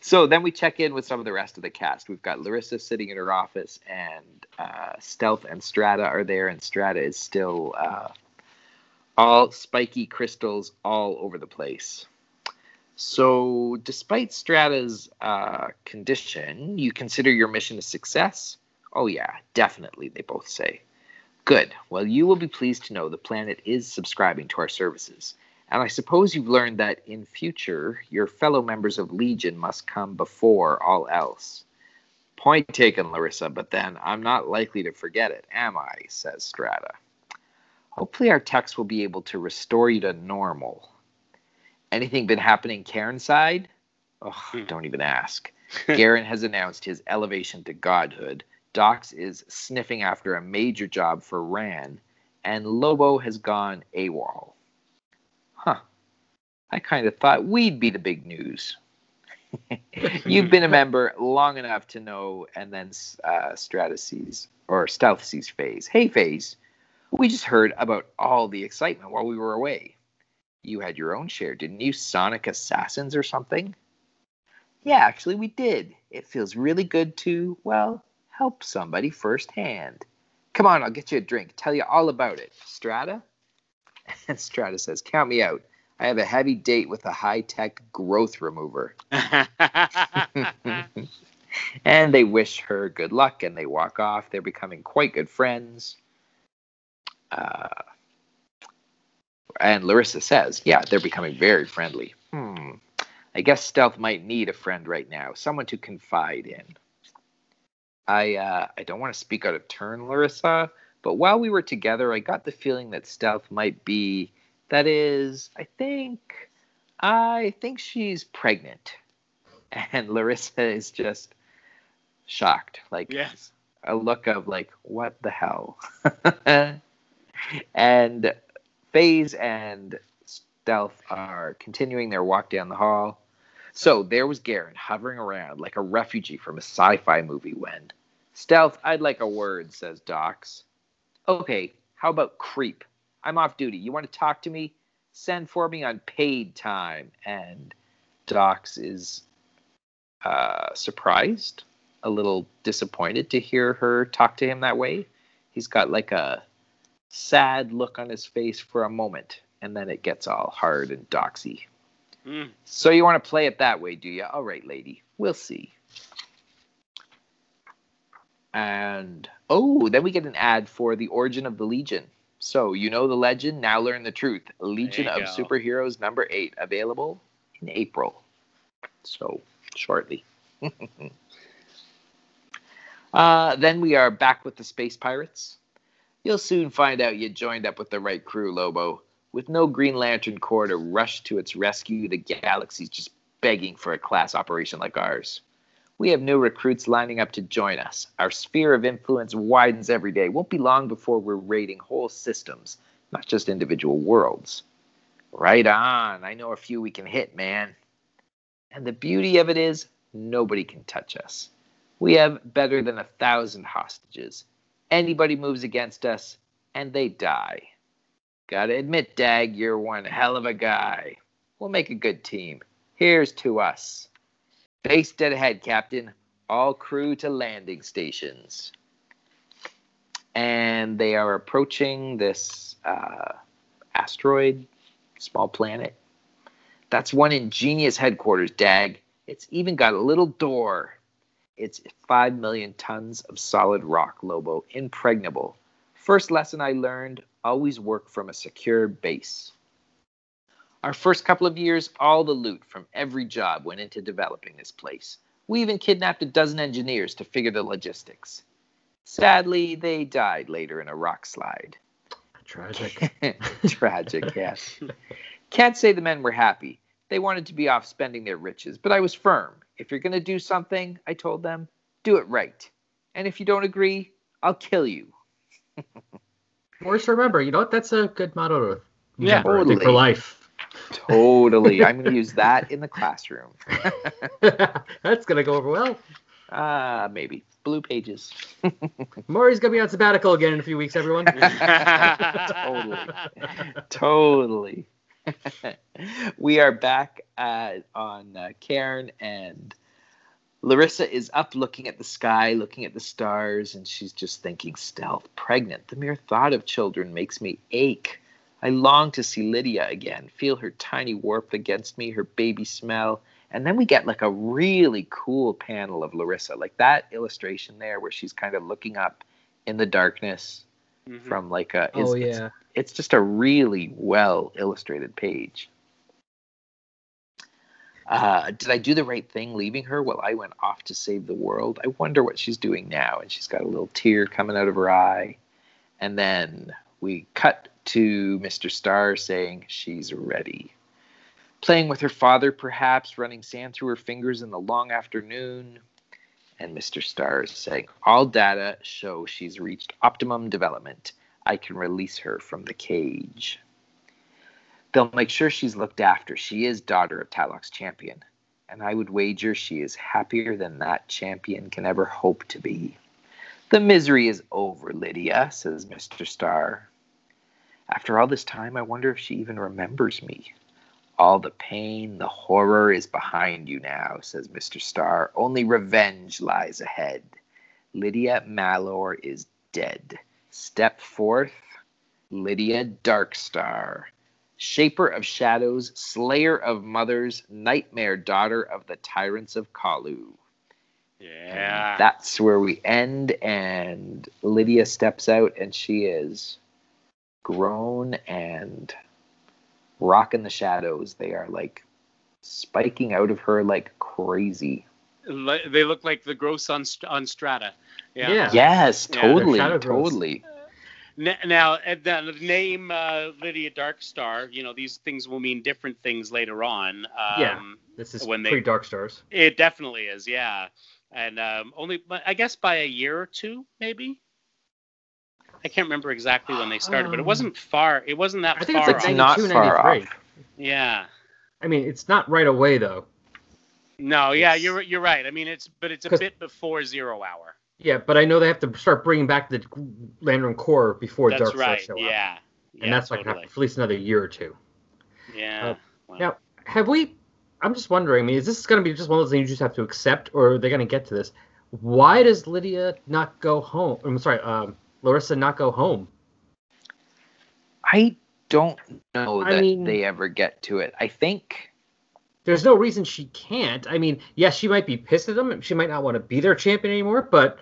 so then we check in with some of the rest of the cast. We've got Lyrissa sitting in her office, and uh, Stealth and Strata are there, and Strata is still uh, all spiky crystals all over the place. So, despite Strata's uh, condition, you consider your mission a success? Oh, yeah, definitely, they both say. Good. Well, you will be pleased to know the planet is subscribing to our services. And I suppose you've learned that in future, your fellow members of Legion must come before all else. Point taken, Lyrissa, but then I'm not likely to forget it, am I? says Strata. Hopefully, our techs will be able to restore you to normal. Anything been happening Karen's side? Oh, don't even ask. Garryn has announced his elevation to godhood. Dox is sniffing after a major job for Ran, and Lobo has gone AWOL. Huh. I kind of thought we'd be the big news. You've been a member long enough to know, and then uh, Stratus sees, or Stealth sees Phase. Hey, Phase, we just heard about all the excitement while we were away. You had your own share, didn't you? Sonic Assassins or something? Yeah, actually, we did. It feels really good to, well, help somebody firsthand. Come on, I'll get you a drink. Tell you all about it. Strata? And Strata says, Count me out. I have a heavy date with a high tech growth remover. and they wish her good luck and they walk off. They're becoming quite good friends. Uh, and Lyrissa says, Yeah, they're becoming very friendly. Hmm. I guess Stealth might need a friend right now, someone to confide in. I uh, I don't want to speak out of turn, Lyrissa, but while we were together, I got the feeling that Stealth might be. That is, I think, I think she's pregnant, and Lyrissa is just shocked, like yes. a look of like, what the hell? and Phase and Stealth are continuing their walk down the hall. So there was Garryn hovering around like a refugee from a sci-fi movie when Stealth, I'd like a word, says Dox. Okay, how about creep? I'm off duty. You want to talk to me? Send for me on paid time. And Dox is uh, surprised, a little disappointed to hear her talk to him that way. He's got like a sad look on his face for a moment, and then it gets all hard and doxy. Mm. So you want to play it that way, do you? All right, lady. We'll see. And oh, then we get an ad for the origin of the Legion. So you know the legend, now learn the truth. Legion of go. Superheroes number eight, available in April. So shortly. uh, then we are back with the Space Pirates. You'll soon find out you joined up with the right crew, Lobo. With no Green Lantern Corps to rush to its rescue, the galaxy's just begging for a class operation like ours. We have new recruits lining up to join us. Our sphere of influence widens every day. Won't be long before we're raiding whole systems, not just individual worlds. Right on. I know a few we can hit, man. And the beauty of it is, nobody can touch us. We have better than a thousand hostages. Anybody moves against us, and they die. Gotta admit, Dag, you're one hell of a guy. We'll make a good team. Here's to us. Base dead ahead, Captain. All crew to landing stations. And they are approaching this uh, asteroid, small planet. That's one ingenious headquarters, Dag. It's even got a little door. It's 5 million tons of solid rock, Lobo, impregnable. First lesson I learned always work from a secure base. Our first couple of years, all the loot from every job went into developing this place. We even kidnapped a dozen engineers to figure the logistics. Sadly, they died later in a rock slide. Tragic. Tragic, yes. Can't say the men were happy. They wanted to be off spending their riches, but I was firm. If you're going to do something, I told them, do it right. And if you don't agree, I'll kill you. Worse, remember, you know what? That's a good motto to Yeah. remember, I for life. Totally. I'm going to use that in the classroom. That's gonna go over well. Ah, maybe. Blue pages. Maury's gonna be on sabbatical again in a few weeks, everyone. Totally. totally. we are back uh, on uh, Cairn, and Lyrissa is up looking at the sky, looking at the stars, and she's just thinking, stealth, pregnant. The mere thought of children makes me ache. I long to see Lydia again, feel her tiny warmth against me, her baby smell. And then we get like a really cool panel of Lyrissa, like that illustration there where she's kind of looking up in the darkness Mhm. from like a is- oh it's- yeah. it's just a really well illustrated page. Uh, did I do the right thing leaving her while I went off to save the world? I wonder what she's doing now. And she's got a little tear coming out of her eye. And then we cut to Mr. Starr saying she's ready. Playing with her father, perhaps, running sand through her fingers in the long afternoon. And Mr. Starr is saying, All data show she's reached optimum development. I can release her from the cage. They'll make sure she's looked after. She is daughter of Talok's champion, and I would wager she is happier than that champion can ever hope to be. The misery is over, Lydia, says Mr. Starr. After all this time, I wonder if she even remembers me. All the pain, the horror is behind you now, says Mr. Starr. Only revenge lies ahead. Lydia Mallor is dead. Step forth, Lydia Darkstar, shaper of shadows, slayer of mothers, nightmare daughter of the tyrants of Colu. And Yeah. that's where we end, and Lydia steps out, and she is grown and rocking the shadows. They are like spiking out of her like crazy. They look like the gross on, on strata. Yeah. Yeah. Yes, Yeah, totally, shadow totally. N- Now, uh, the the name uh, Lydia Darkstar, you know, these things will mean different things later on. Um, Yeah. This is When they- pre Dark Stars. It definitely is, yeah. And um, only, but I guess by a year or two, maybe. I can't remember exactly when they started, but it Um, wasn't far. It wasn't that far. I think far it's It's like off. not 92, far 93. off. Yeah. I mean, it's not right away though. No, yeah, It's- you're you're right. I mean, it's but it's a bit before zero hour. Yeah, but I know they have to start bringing back the Lantern Corps before That's Dark right. Stars show up. Yeah. And yeah, that's like totally. at least another year or two. Yeah. Uh, Wow. Now, have we? I'm just wondering. I mean, is this going to be just one of those things you just have to accept, or are they going to get to this? Why does Lydia not go home? I'm sorry, um, Lyrissa not go home? I don't know I that mean- they ever get to it. I think There's no reason she can't. I mean, yes, she might be pissed at them. She might not want to be their champion anymore, but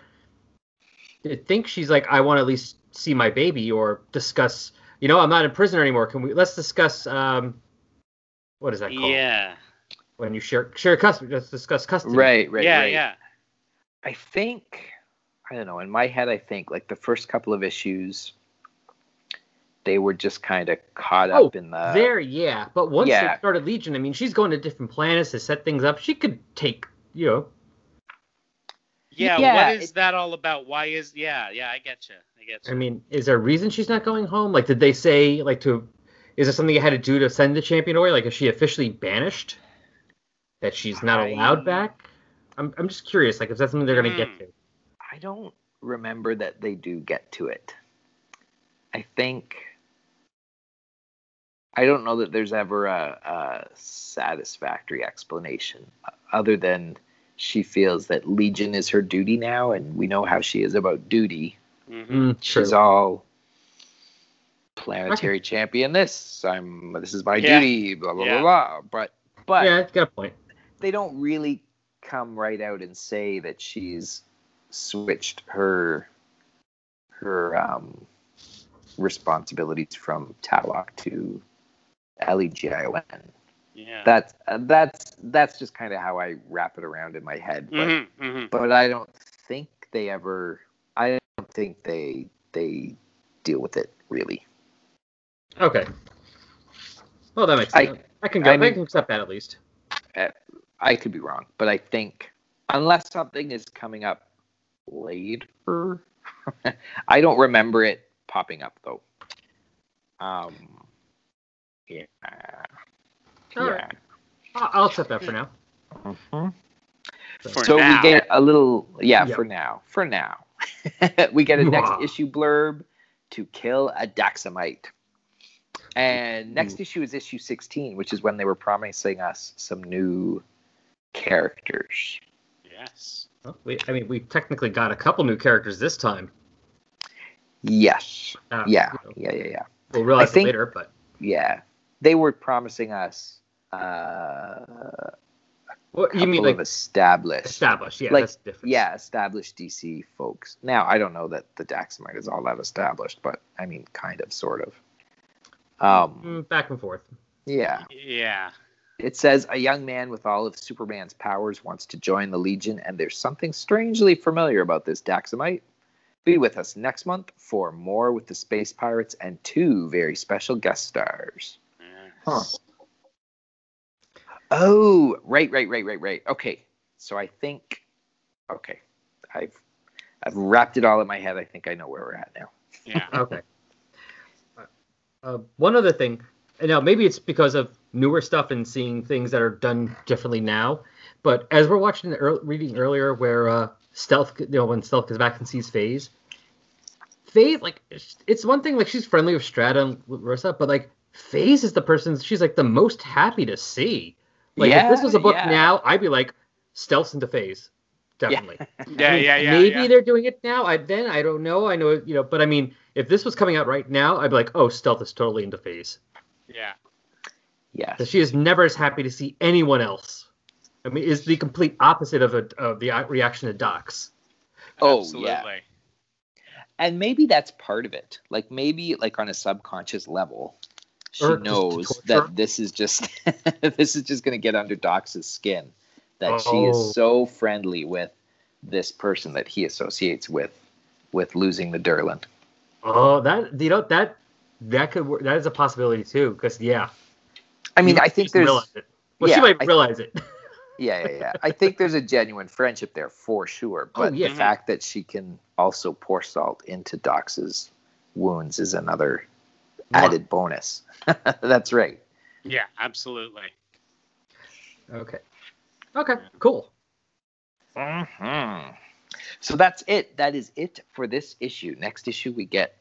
I think she's like, I want to at least see my baby or discuss. You know, I'm not in prison anymore. Can we? Let's discuss. Um, what is that called? Yeah. When you share share custody. Let's discuss custody. right, right, yeah, right. yeah. I think I don't know. In my head, I think like the first couple of issues, they were just kind of caught Oh, up in the. there, yeah. But once yeah. they started Legion, I mean, she's going to different planets to set things up. She could take, you know, Yeah, Yeah, what is it- that all about? Why is yeah, yeah, I get you. I get you I mean, is there a reason she's not going home? Like, did they say like to? Is there something you had to do to send the champion away? Like, is she officially banished? That she's not I- allowed back? I'm, I'm just curious. Like, is that something they're gonna get Hmm. to? I don't remember that they do get to it. I think. I don't know that there's ever a, a satisfactory explanation other than she feels that Legion is her duty now, and we know how she is about duty. Mhm. Mm, She's true. all planetary champion. This I'm. This is my Yeah. duty. Blah blah Yeah. blah blah. But but yeah, you got a point. they don't really come right out and say that she's switched her her um responsibilities from Talok to L E G I O N. Yeah. That's uh, that's that's just kind of how I wrap it around in my head. But Mhm, mhm. but I don't think they ever. I don't think they they deal with it really. Okay. Well, that makes sense. I, can go. I I, can accept that at least. I could be wrong, but I think unless something is coming up later, I don't remember it popping up though. Um, yeah, All yeah. right. I'll, I'll accept that for now. Mhm. For so now. we get a little, yeah, Yep. for now. For now, we get a next Mwah. issue blurb to kill a Daxamite. And next issue is issue 16, which is when they were promising us some new characters. Yes. Well, we, I mean, we technically got a couple new characters this time. Yes. Uh, Yeah. you know, Yeah. Yeah. Yeah. We'll realize I think- it later, but Yeah. They were promising us uh, what you mean like established, established? Yeah, like, that's different. yeah, established DC folks. Now I don't know that the Daxamite is all that established, but I mean, kind of, sort of. Um, Mm, back and forth. yeah. Yeah. It says a young man with all of Superman's powers wants to join the Legion, and there's something strangely familiar about this Daxamite. Be with us next month for more with the Space Pirates and two very special guest stars. Yeah. Huh. Oh, right, right, right, right, right. Okay, so I think, okay, I've I've wrapped it all in my head. I think I know where we're at now. Yeah. Okay. Uh, one other thing, and now maybe it's because of newer stuff and seeing things that are done differently now, but as we're watching the earl reading earlier where uh, Stealth, you know, when Stealth goes back and sees Phase, Phase, like, it's- it's one thing, like, she's friendly with Strata and with Rissa, but, like, Phase is the person she's, like, the most happy to see. Like, if this was a book yeah. now, I'd be like, Stealth's into Phase. Definitely. Yeah. I mean, Yeah. Yeah. Maybe yeah. they're doing it now. I then I don't know. I know you know, but I mean, if this was coming out right now, I'd be like, oh, Stealth is totally into Phase. Yeah. Yes. Because she is never as happy to see anyone else. I mean, is the complete opposite of a of the uh, reaction to Dox. Oh, Absolutely. yeah. and maybe that's part of it. Like maybe like on a subconscious level, she Or knows that this is just this is just going to get under Dox's skin. That she Oh. is so friendly with this person that he associates with with losing the Durlan. Oh, that you know that that could work. That is a possibility too. Because yeah, I mean, I think there's. Well, yeah, she might I- realize it. yeah, yeah, yeah. I think there's a genuine friendship there for sure. Oh, But yeah. the fact that she can also pour salt into Dox's wounds is another added bonus. That's right. Yeah. Absolutely. Okay. Okay. Cool. hmm So that's it. That is it for this issue. Next issue, we get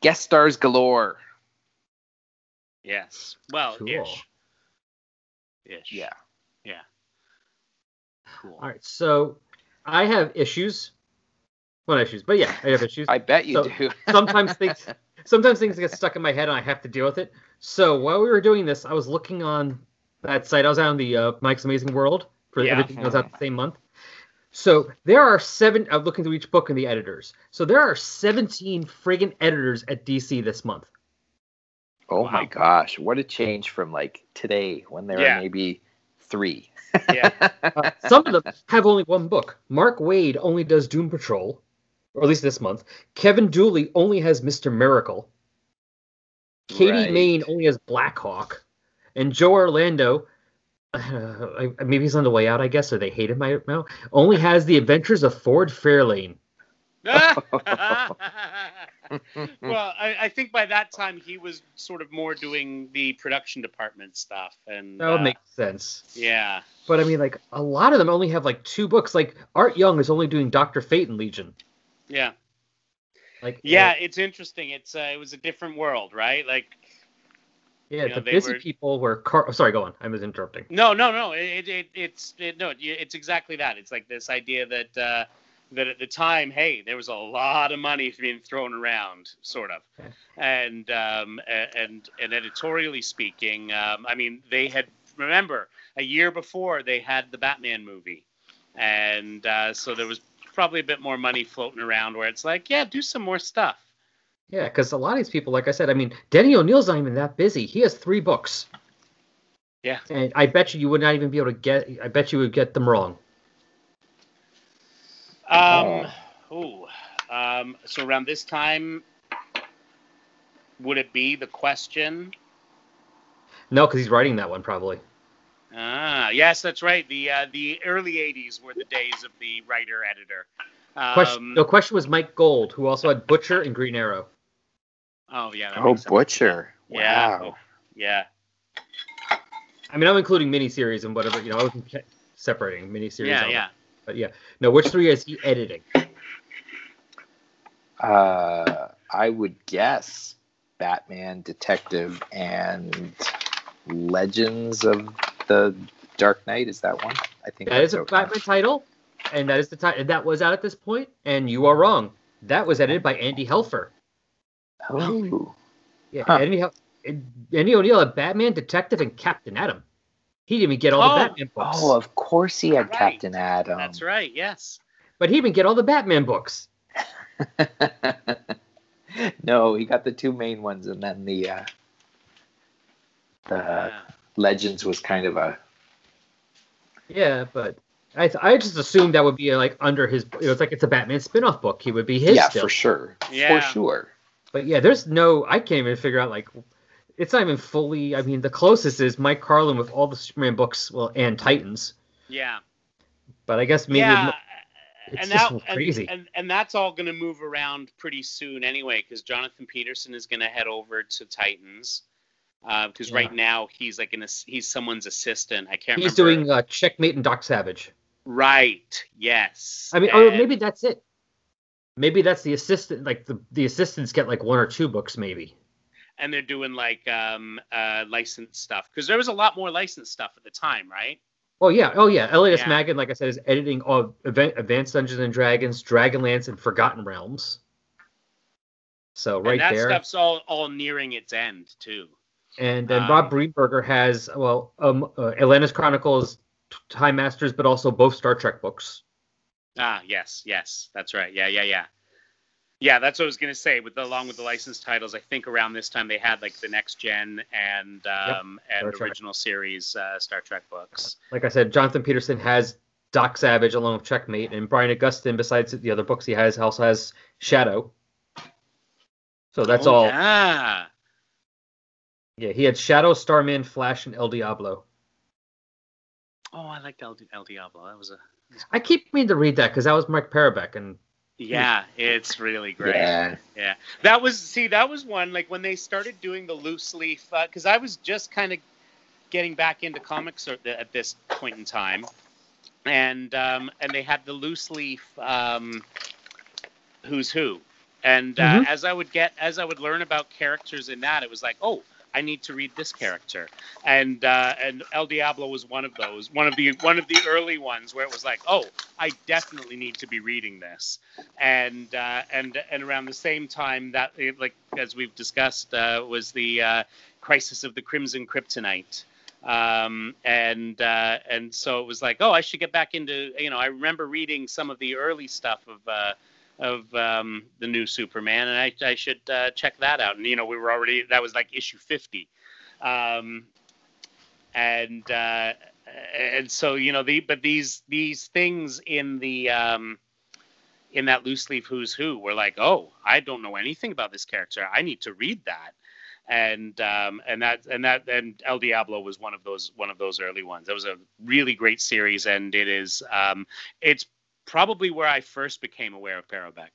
guest stars galore. Yes. Well, Cool. ish. Ish. Yeah. Yeah. Cool. All right. So I have issues. Well, not issues, but yeah, I have issues. I bet you So, do. sometimes things sometimes things get stuck in my head and I have to deal with it. So while we were doing this, I was looking on that site. I was on the uh, Mike's Amazing World for Yeah. everything that was out the same month. So there are seven. I'm looking through each book and the editors. So there are 17 friggin' editors at DC this month. oh my gosh, what a change from like today when there Yeah. are maybe three. Yeah. Uh, some of them have only one book. Mark Waid only does Doom Patrol, or at least this month. Kevin Dooley only has Mister Miracle. Katie Right. Main only has Blackhawk, and Joe Orlando, uh, maybe he's on the way out, I guess, or they hate him. I don't know. Only has the Adventures of Ford Fairlane. well, I, I think by that time he was sort of more doing the production department stuff, and That would uh, make sense. yeah, But I mean, like a lot of them only have like two books. Like Art Young is only doing Doctor Fate and Legion. Yeah, Like yeah. It's interesting. It's uh, it was a different world, right? Like yeah. you know, the busy were- people were. Car- oh, sorry, go on. I was interrupting. No, no, no. It, it it's it, no. It's exactly that. It's like this idea that uh, that at the time, hey, there was a lot of money being thrown around, sort of, Okay. and um, and and editorially speaking, um, I mean, they had remember a year before they had the Batman movie, and uh, so there was probably a bit more money floating around where it's like, yeah, do some more stuff. Yeah, because a lot of these people, like I said, I mean, Denny O'Neil's not even that busy. He has three books. Yeah. And I bet you you would not even be able to get. I bet you would get them wrong. Um, ooh, um, so around this time, would it be the question? No, because he's writing that one probably. Ah, yes, that's right. The uh, the early '80s were the days of the writer editor. Um, Question. The question was Mike Gold, who also had Butcher and Green Arrow. Oh yeah. Oh, makes sense. Butcher. Yeah. Wow. Yeah. I mean, I'm including miniseries and whatever. You know, I wasn't separating miniseries. Yeah. out. Yeah. But yeah, no. Which three is he editing? Uh, I would guess Batman, Detective, and Legends of the Dark Knight. Is that one? I think That is that's a out now. Batman title, and that is the title that was out at this point. And you are wrong. That was edited by Andy Helfer. Oh, Yeah, Huh. Andy, Hel- Andy O'Neill had Batman, Detective, and Captain Atom. He didn't even get all Oh. the Batman books. oh, of course he had Right. Captain Atom. That's right. Yes. But he didn't get all the Batman books. no, he got the two main ones, and then the uh, the Yeah. Legends was kind of a Yeah, but I th- I just assumed that would be like under his. You know, it's like it's a Batman spin-off book. He would be his yeah still. for sure, Yeah. for sure. But yeah, there's no. I can't even figure out like. It's not even fully. I mean, the closest is Mike Carlin with all the Superman books, well, and Titans. Yeah. But I guess maybe. yeah. it's and just now, crazy. And, and and that's all going to move around pretty soon anyway, because Jonathan Peterson is going to head over to Titans. Because Yeah. right now he's like an ass- he's someone's assistant. I can't. He's remember. doing uh, Checkmate and Doc Savage. right. Yes. I mean, or And- maybe that's it. Maybe that's the assistant. Like the the assistants get like one or two books, maybe. and they're doing like um uh licensed stuff because there was a lot more licensed stuff at the time, right? Oh yeah, oh yeah. Elias Yeah. Maggin, like I said, is editing all event, Advanced Dungeons and Dragons, Dragonlance, and Forgotten Realms. So right and that there, stuff's all all nearing its end too. And then um, Rob Greenberger has well, um, uh, Atlantis Chronicles, Time Masters, but also both Star Trek books. Ah, yes, yes, that's right. Yeah, yeah, yeah. Yeah, that's what I was gonna say. With the, along with the licensed titles, I think around this time they had like the next gen and um, Star and Trek. original series uh, Star Trek books. Like I said, Jonathan Peterson has Doc Savage along with Checkmate, and Brian Augustyn, besides the other books he has, also has Shadow. So that's Oh, all. Yeah. Yeah, he had Shadow, Starman, Flash, and El Diablo. Oh, I liked El, El Diablo. That was a. I keep meaning to read that because that was Mark Parobeck, and Yeah, it's really great. Yeah, Yeah, that was see that was one like when they started doing the loose leaf because I was just kind of getting back into comics at, at this point in time, and um, and they had the loose leaf um, who's who, and uh, Mhm. as I would get as I would learn about characters in that, it was like oh. I need to read this character, and uh, and El Diablo was one of those, one of the one of the early ones where it was like, oh, I definitely need to be reading this, and uh, and and around the same time that like as we've discussed uh, was the uh, crisis of the crimson kryptonite. Um, and uh, and so it was like oh i should get back into you know i remember reading some of the early stuff of uh, of um, the new superman and i, I should uh, check that out. And you know we were already that was like issue 50 um, and uh, and so you know the but these these things in the um, in that loose leaf who's who were like oh i don't know anything about this character. I need to read that. And um, and that and that and El Diablo was one of those one of those early ones. It was a really great series, and it is um, it's probably where I first became aware of Parobeck.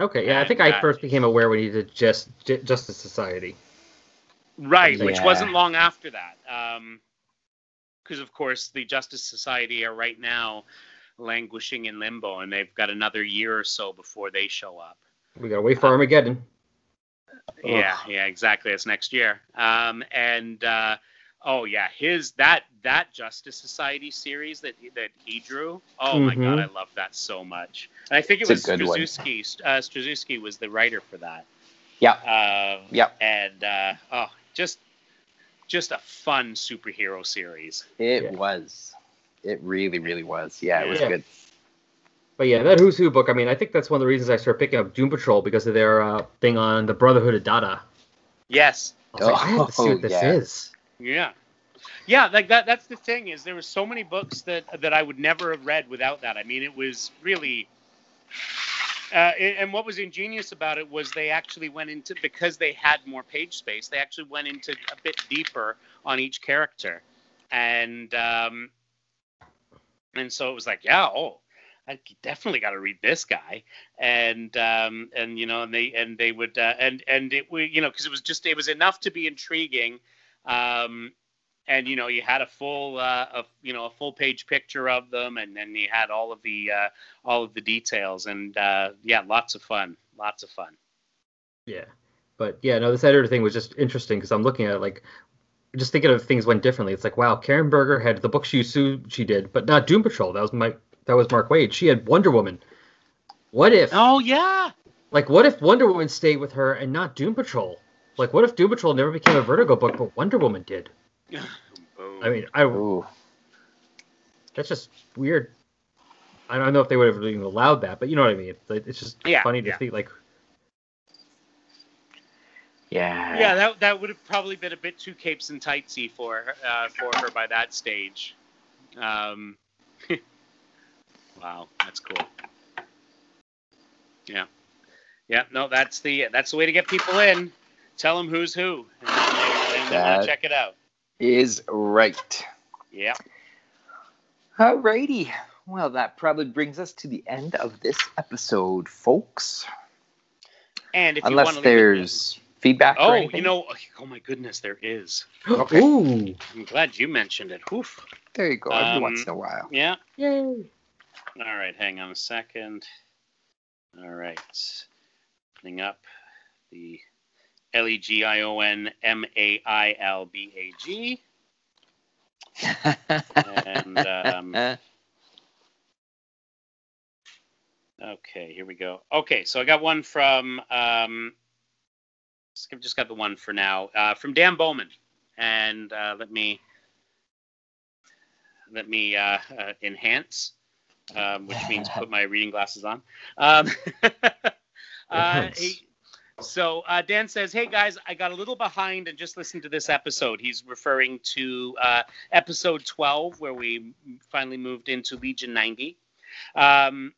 okay, yeah, I think And, I uh, first became aware when he did just J- Justice Society. Right, which wasn't long after that. Because, of course, the Justice Society are right now languishing in limbo, and they've got another year or so before they show up. We gotta wait for Armageddon. Yeah, yeah, exactly. It's next year. Um, and uh, oh yeah, his that that Justice Society series that that he drew. Oh my god. I love that so much. And I think it It's was good one. Strazewski. Uh, Strazewski was the writer for that. yeah, Um, Yep. And uh, oh, just just a fun superhero series. it Yeah. was. It really, really was. Yeah, it was Yeah. good. But yeah, that Who's Who book. I mean, I think that's one of the reasons I started picking up Doom Patrol because of their uh, thing on the Brotherhood of Dada. Yes. I was like, I have to see Oh, what this yeah. is. Yeah. Yeah, like that that's the thing is there were so many books that that I would never have read without that. I mean, it was really uh, and what was ingenious about it was they actually went into because they had more page space. They actually went into a bit deeper on each character, and um, and so it was like, yeah, oh, I definitely got to read this guy, and um, and you know, and they and they would uh, and and it we you know because it was just it was enough to be intriguing. Um, and you know you had a full uh, a, you know a full page picture of them and then you had all of the uh, all of the details and uh, yeah lots of fun lots of fun Yeah. But yeah, no, this editor thing was just interesting because I'm looking at it like just thinking of things went differently. It's like, wow, Karen Berger had the book she sued she did, but not Doom Patrol. That was my that was Mark Waid. She had Wonder Woman. What if oh yeah like what if Wonder Woman stayed with her and not Doom Patrol? Like what if Doom Patrol never became a Vertigo book, but Wonder Woman did? Boom. I mean, I Ooh. that's just weird. I don't know if they would have even allowed that, but you know what I mean. It's, it's just Yeah, funny to yeah. think like Yeah. yeah that, that would have probably been a bit too capes and tightsy for her, uh, for her by that stage um, wow that's cool yeah yeah no that's the that's the way to get people in tell them who's who and then they, then they want That- to check it out Is right. yeah Alrighty. Well, that probably brings us to the end of this episode, folks. And if you Unless want to there's feedback. oh, anything. you know, oh my goodness, there is. Okay. ooh, I'm glad you mentioned it. Oof. There you go. Every Um, once in a while. Yeah. yay! All right, hang on a second. All right, opening up the L E G I O N M A I L B A G. And, um, Okay, here we go. Okay, so I got one from. Um, I've just got the one for now uh, from Dan Bowman, and uh, let me let me uh, uh, enhance, um, which means put my reading glasses on. Um, uh, he- so uh, Dan says, "Hey guys, I got a little behind and just listened to this episode." He's referring to uh, episode 12, where we finally moved into Legion 90. Um,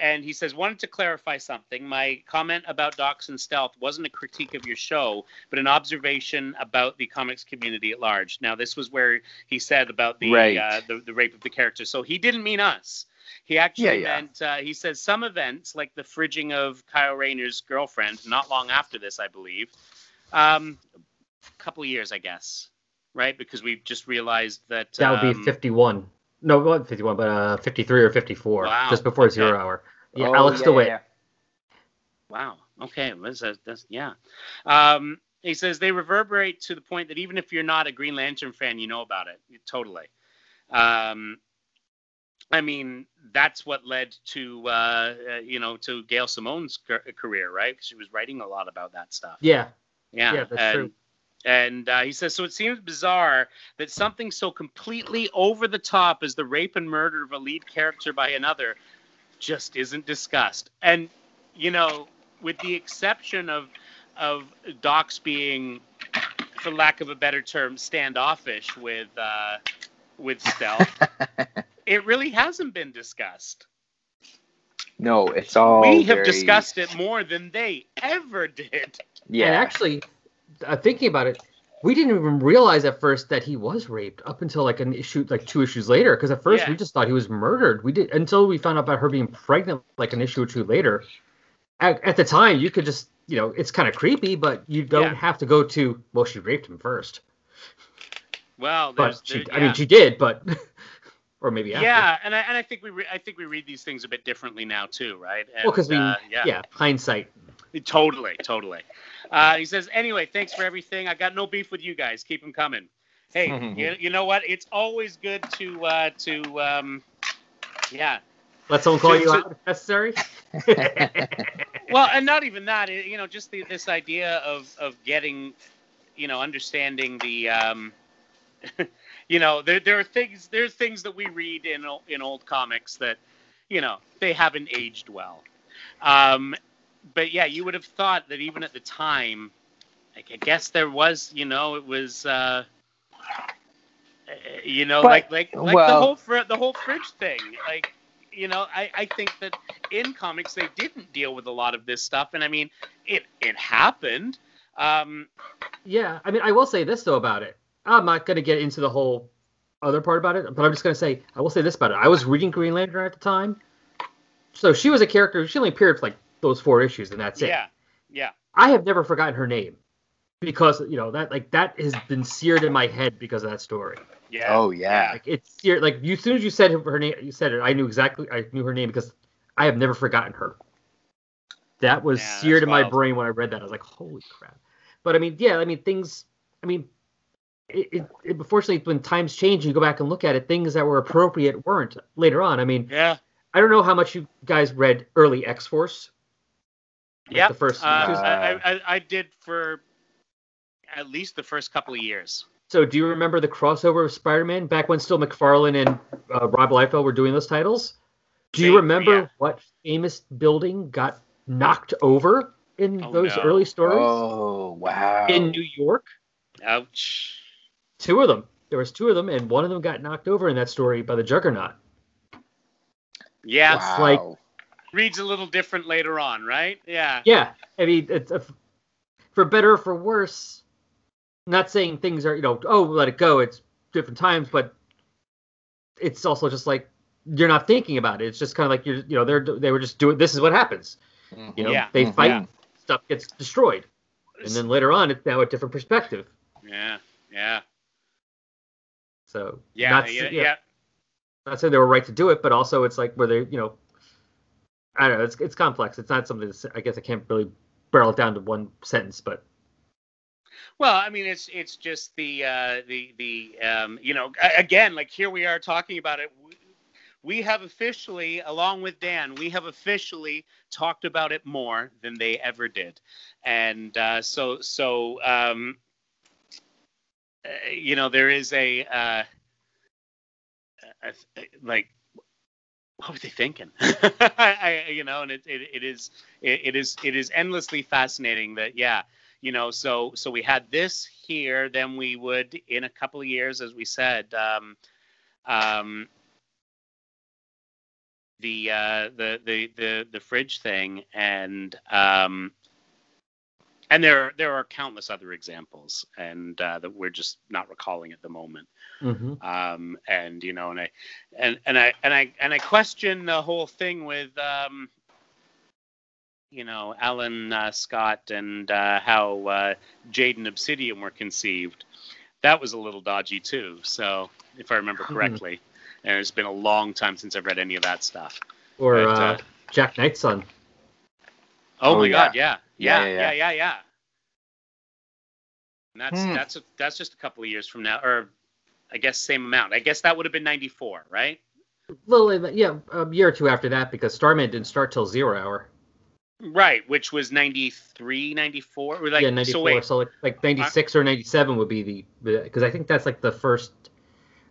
and he says, wanted to clarify something. My comment about Dox and Stealth wasn't a critique of your show, but an observation about the comics community at large. Now, this was where he said about the Right. uh, the, the rape of the character. So he didn't mean us. He actually Yeah, yeah. meant, uh, he says, some events, like the fridging of Kyle Rayner's girlfriend, not long after this, I believe, um, a couple of years, I guess, right? Because we've just realized that. That would um, be 51. No, not 51, but uh, 53 or 54, Wow, just before okay. zero hour. Yeah, Oh, Alex yeah, DeWitt. yeah, Wow. Okay. That's, that's, that's yeah. Um, he says they reverberate to the point that even if you're not a Green Lantern fan, you know about it. Totally. Um, I mean, that's what led to uh, uh, you know to Gail Simone's ca- career, right? 'Cause she was writing a lot about that stuff. Yeah, Yeah, Yeah, that's and, true. And uh, he says, so it seems bizarre that something so completely over the top as the rape and murder of a lead character by another just isn't discussed. And you know, with the exception of of Dox being, for lack of a better term, standoffish with uh, with Stealth, it really hasn't been discussed. no, it's all. we have very- discussed it more than they ever did. Yeah. And actually, uh, thinking about it, we didn't even realize at first that he was raped up until like an issue, like two issues later. Because at first Yeah. we just thought he was murdered. We did until we found out about her being pregnant, like an issue or two later. At, at the time, you could just, you know, it's kind of creepy, but you don't Yeah. have to go to. Well, she raped him first, Well, there's, but she, there- I mean, she did, but or maybe after. Yeah, and I and I think we re- I think we read these things a bit differently now too, right? And, Well, because we, uh, yeah. yeah, hindsight. totally, totally. Uh, he says, anyway, thanks for everything. I got no beef with you guys. Keep them coming. Hey, you, you know what? It's always good to uh, to um, yeah. Let someone call To- you to- out if necessary. Well, and not even that. it- You know, just the, this idea of of getting, you know, understanding the. Um, you know, there there are things there's things that we read in in old comics that, you know, they haven't aged well. Um, but yeah, you would have thought that even at the time, like I guess there was, you know, it was, uh, you know, But- like like like the whole fr- the whole fridge thing, like. You know, I, I think that in comics they didn't deal with a lot of this stuff, and I mean, it it happened. Um, Yeah, I mean, I will say this though about it. I'm not gonna get into the whole other part about it, but I'm just gonna say I will say this about it. I was reading Green Lantern at the time, so she was a character. She only appeared for like those four issues, and that's it. yeah, yeah, I have never forgotten her name because you know that like that has been seared in my head because of that story. yeah. Oh yeah. Like it's seared. Like you, as soon as you said her name, you said it. I knew exactly. I knew her name because I have never forgotten her. That was Yeah, seared in my brain when I read that. I was like, holy crap. But I mean, yeah, I mean things. I mean, it, it, it unfortunately when times change, you go back and look at it. Things that were appropriate weren't later on. I mean, Yeah. I don't know how much you guys read early X Force. Like Yeah. the first- uh, because- I, I, I did for at least the first couple of years. So, do you remember the crossover of Spider-Man back when still McFarlane and uh, Rob Liefeld were doing those titles? Do you remember yeah. what famous building got knocked over in Oh, those no. early stories Oh wow. in New York? Ouch. Two of them. There was two of them, and one of them got knocked over in that story by the Juggernaut. Yeah. wow. like- Reads a little different later on, right? Yeah. Yeah, I mean, it's a, for better or for worse. Not saying things are, you know, oh, let it go. It's different times, but it's also just like you're not thinking about it. It's just kind of like you're, you know, they're they were just doing. This is what happens. You know, Yeah. they Mhm. fight, Yeah. stuff gets destroyed, and then later on, it's now a different perspective. Yeah. Yeah. So Yeah. not, yeah. yeah, yeah. not saying they were right to do it, but also it's like where they, you know, I don't know. It's it's complex. It's not something. That's, I guess I can't really barrel it down to one sentence, but Well, I mean, it's it's just the uh, the the um, you know again like here we are talking about it. We, have officially, along with Dan, we have officially talked about it more than they ever did, and uh, so so um, you know there is a, uh, a, a like what were they thinking? I, you know, and it, it, it is it, it is it is endlessly fascinating that yeah, you know, so so we had this here, then we would in a couple of years, as we said, um, um, the uh, the the the the fridge thing, and um, and there there are countless other examples, and uh, that we're just not recalling at the moment mhm. um, and you know, and I, and and I and I and I question the whole thing with, um, you know, Alan uh, Scott and uh, how uh, Jade and Obsidian were conceived. That was a little dodgy too. So, if I remember Mhm. correctly, and it's been a long time since I've read any of that stuff. or But, uh, uh, Jack Knight's son. Oh, Oh, my yeah. God, yeah, Yeah, yeah, yeah, yeah. And that's Hmm. that's a, that's just a couple of years from now, or I guess same amount. I guess that would have been ninety four, right? Little, yeah, a year or two after that because Starman didn't start till Zero Hour. Right, which was 93, 94. Like, yeah, 94. So wait, So, like like ninety six or ninety seven would be the because I think that's like the first.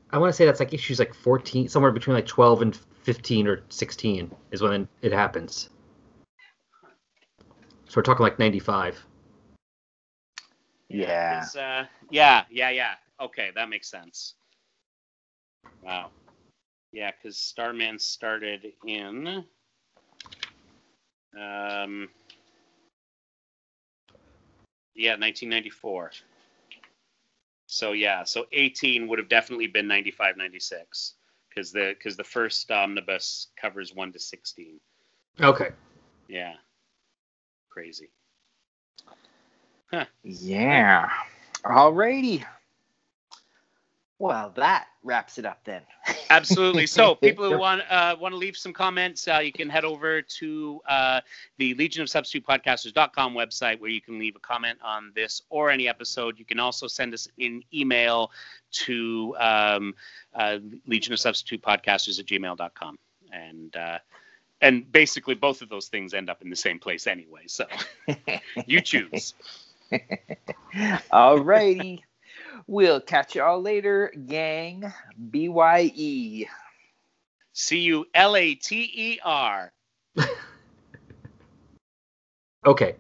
I want to say that's like issues like fourteen, somewhere between like twelve and fifteen or sixteen is when it happens. So we're talking like ninety five. Yeah. 'cause, uh, yeah, yeah, yeah. Okay, that makes sense. Wow. Yeah, because Starman started in. Um, yeah, 1994. So yeah, so 18 would have definitely been 95, 96, because the because the first omnibus covers one to 16. Okay. Yeah, crazy. Yeah. Alrighty. Well, that wraps it up then. Absolutely. So, people who want uh, want to leave some comments, uh, you can head over to uh, the Legion of Substitute Podcasters.com website where you can leave a comment on this or any episode. You can also send us an email to um, uh, Legion of Substitute Podcasters at gmail.com. And uh, and basically, both of those things end up in the same place anyway. So, you choose. all righty. we'll catch y'all later, gang. E. BYE. C U L A T E R. Okay.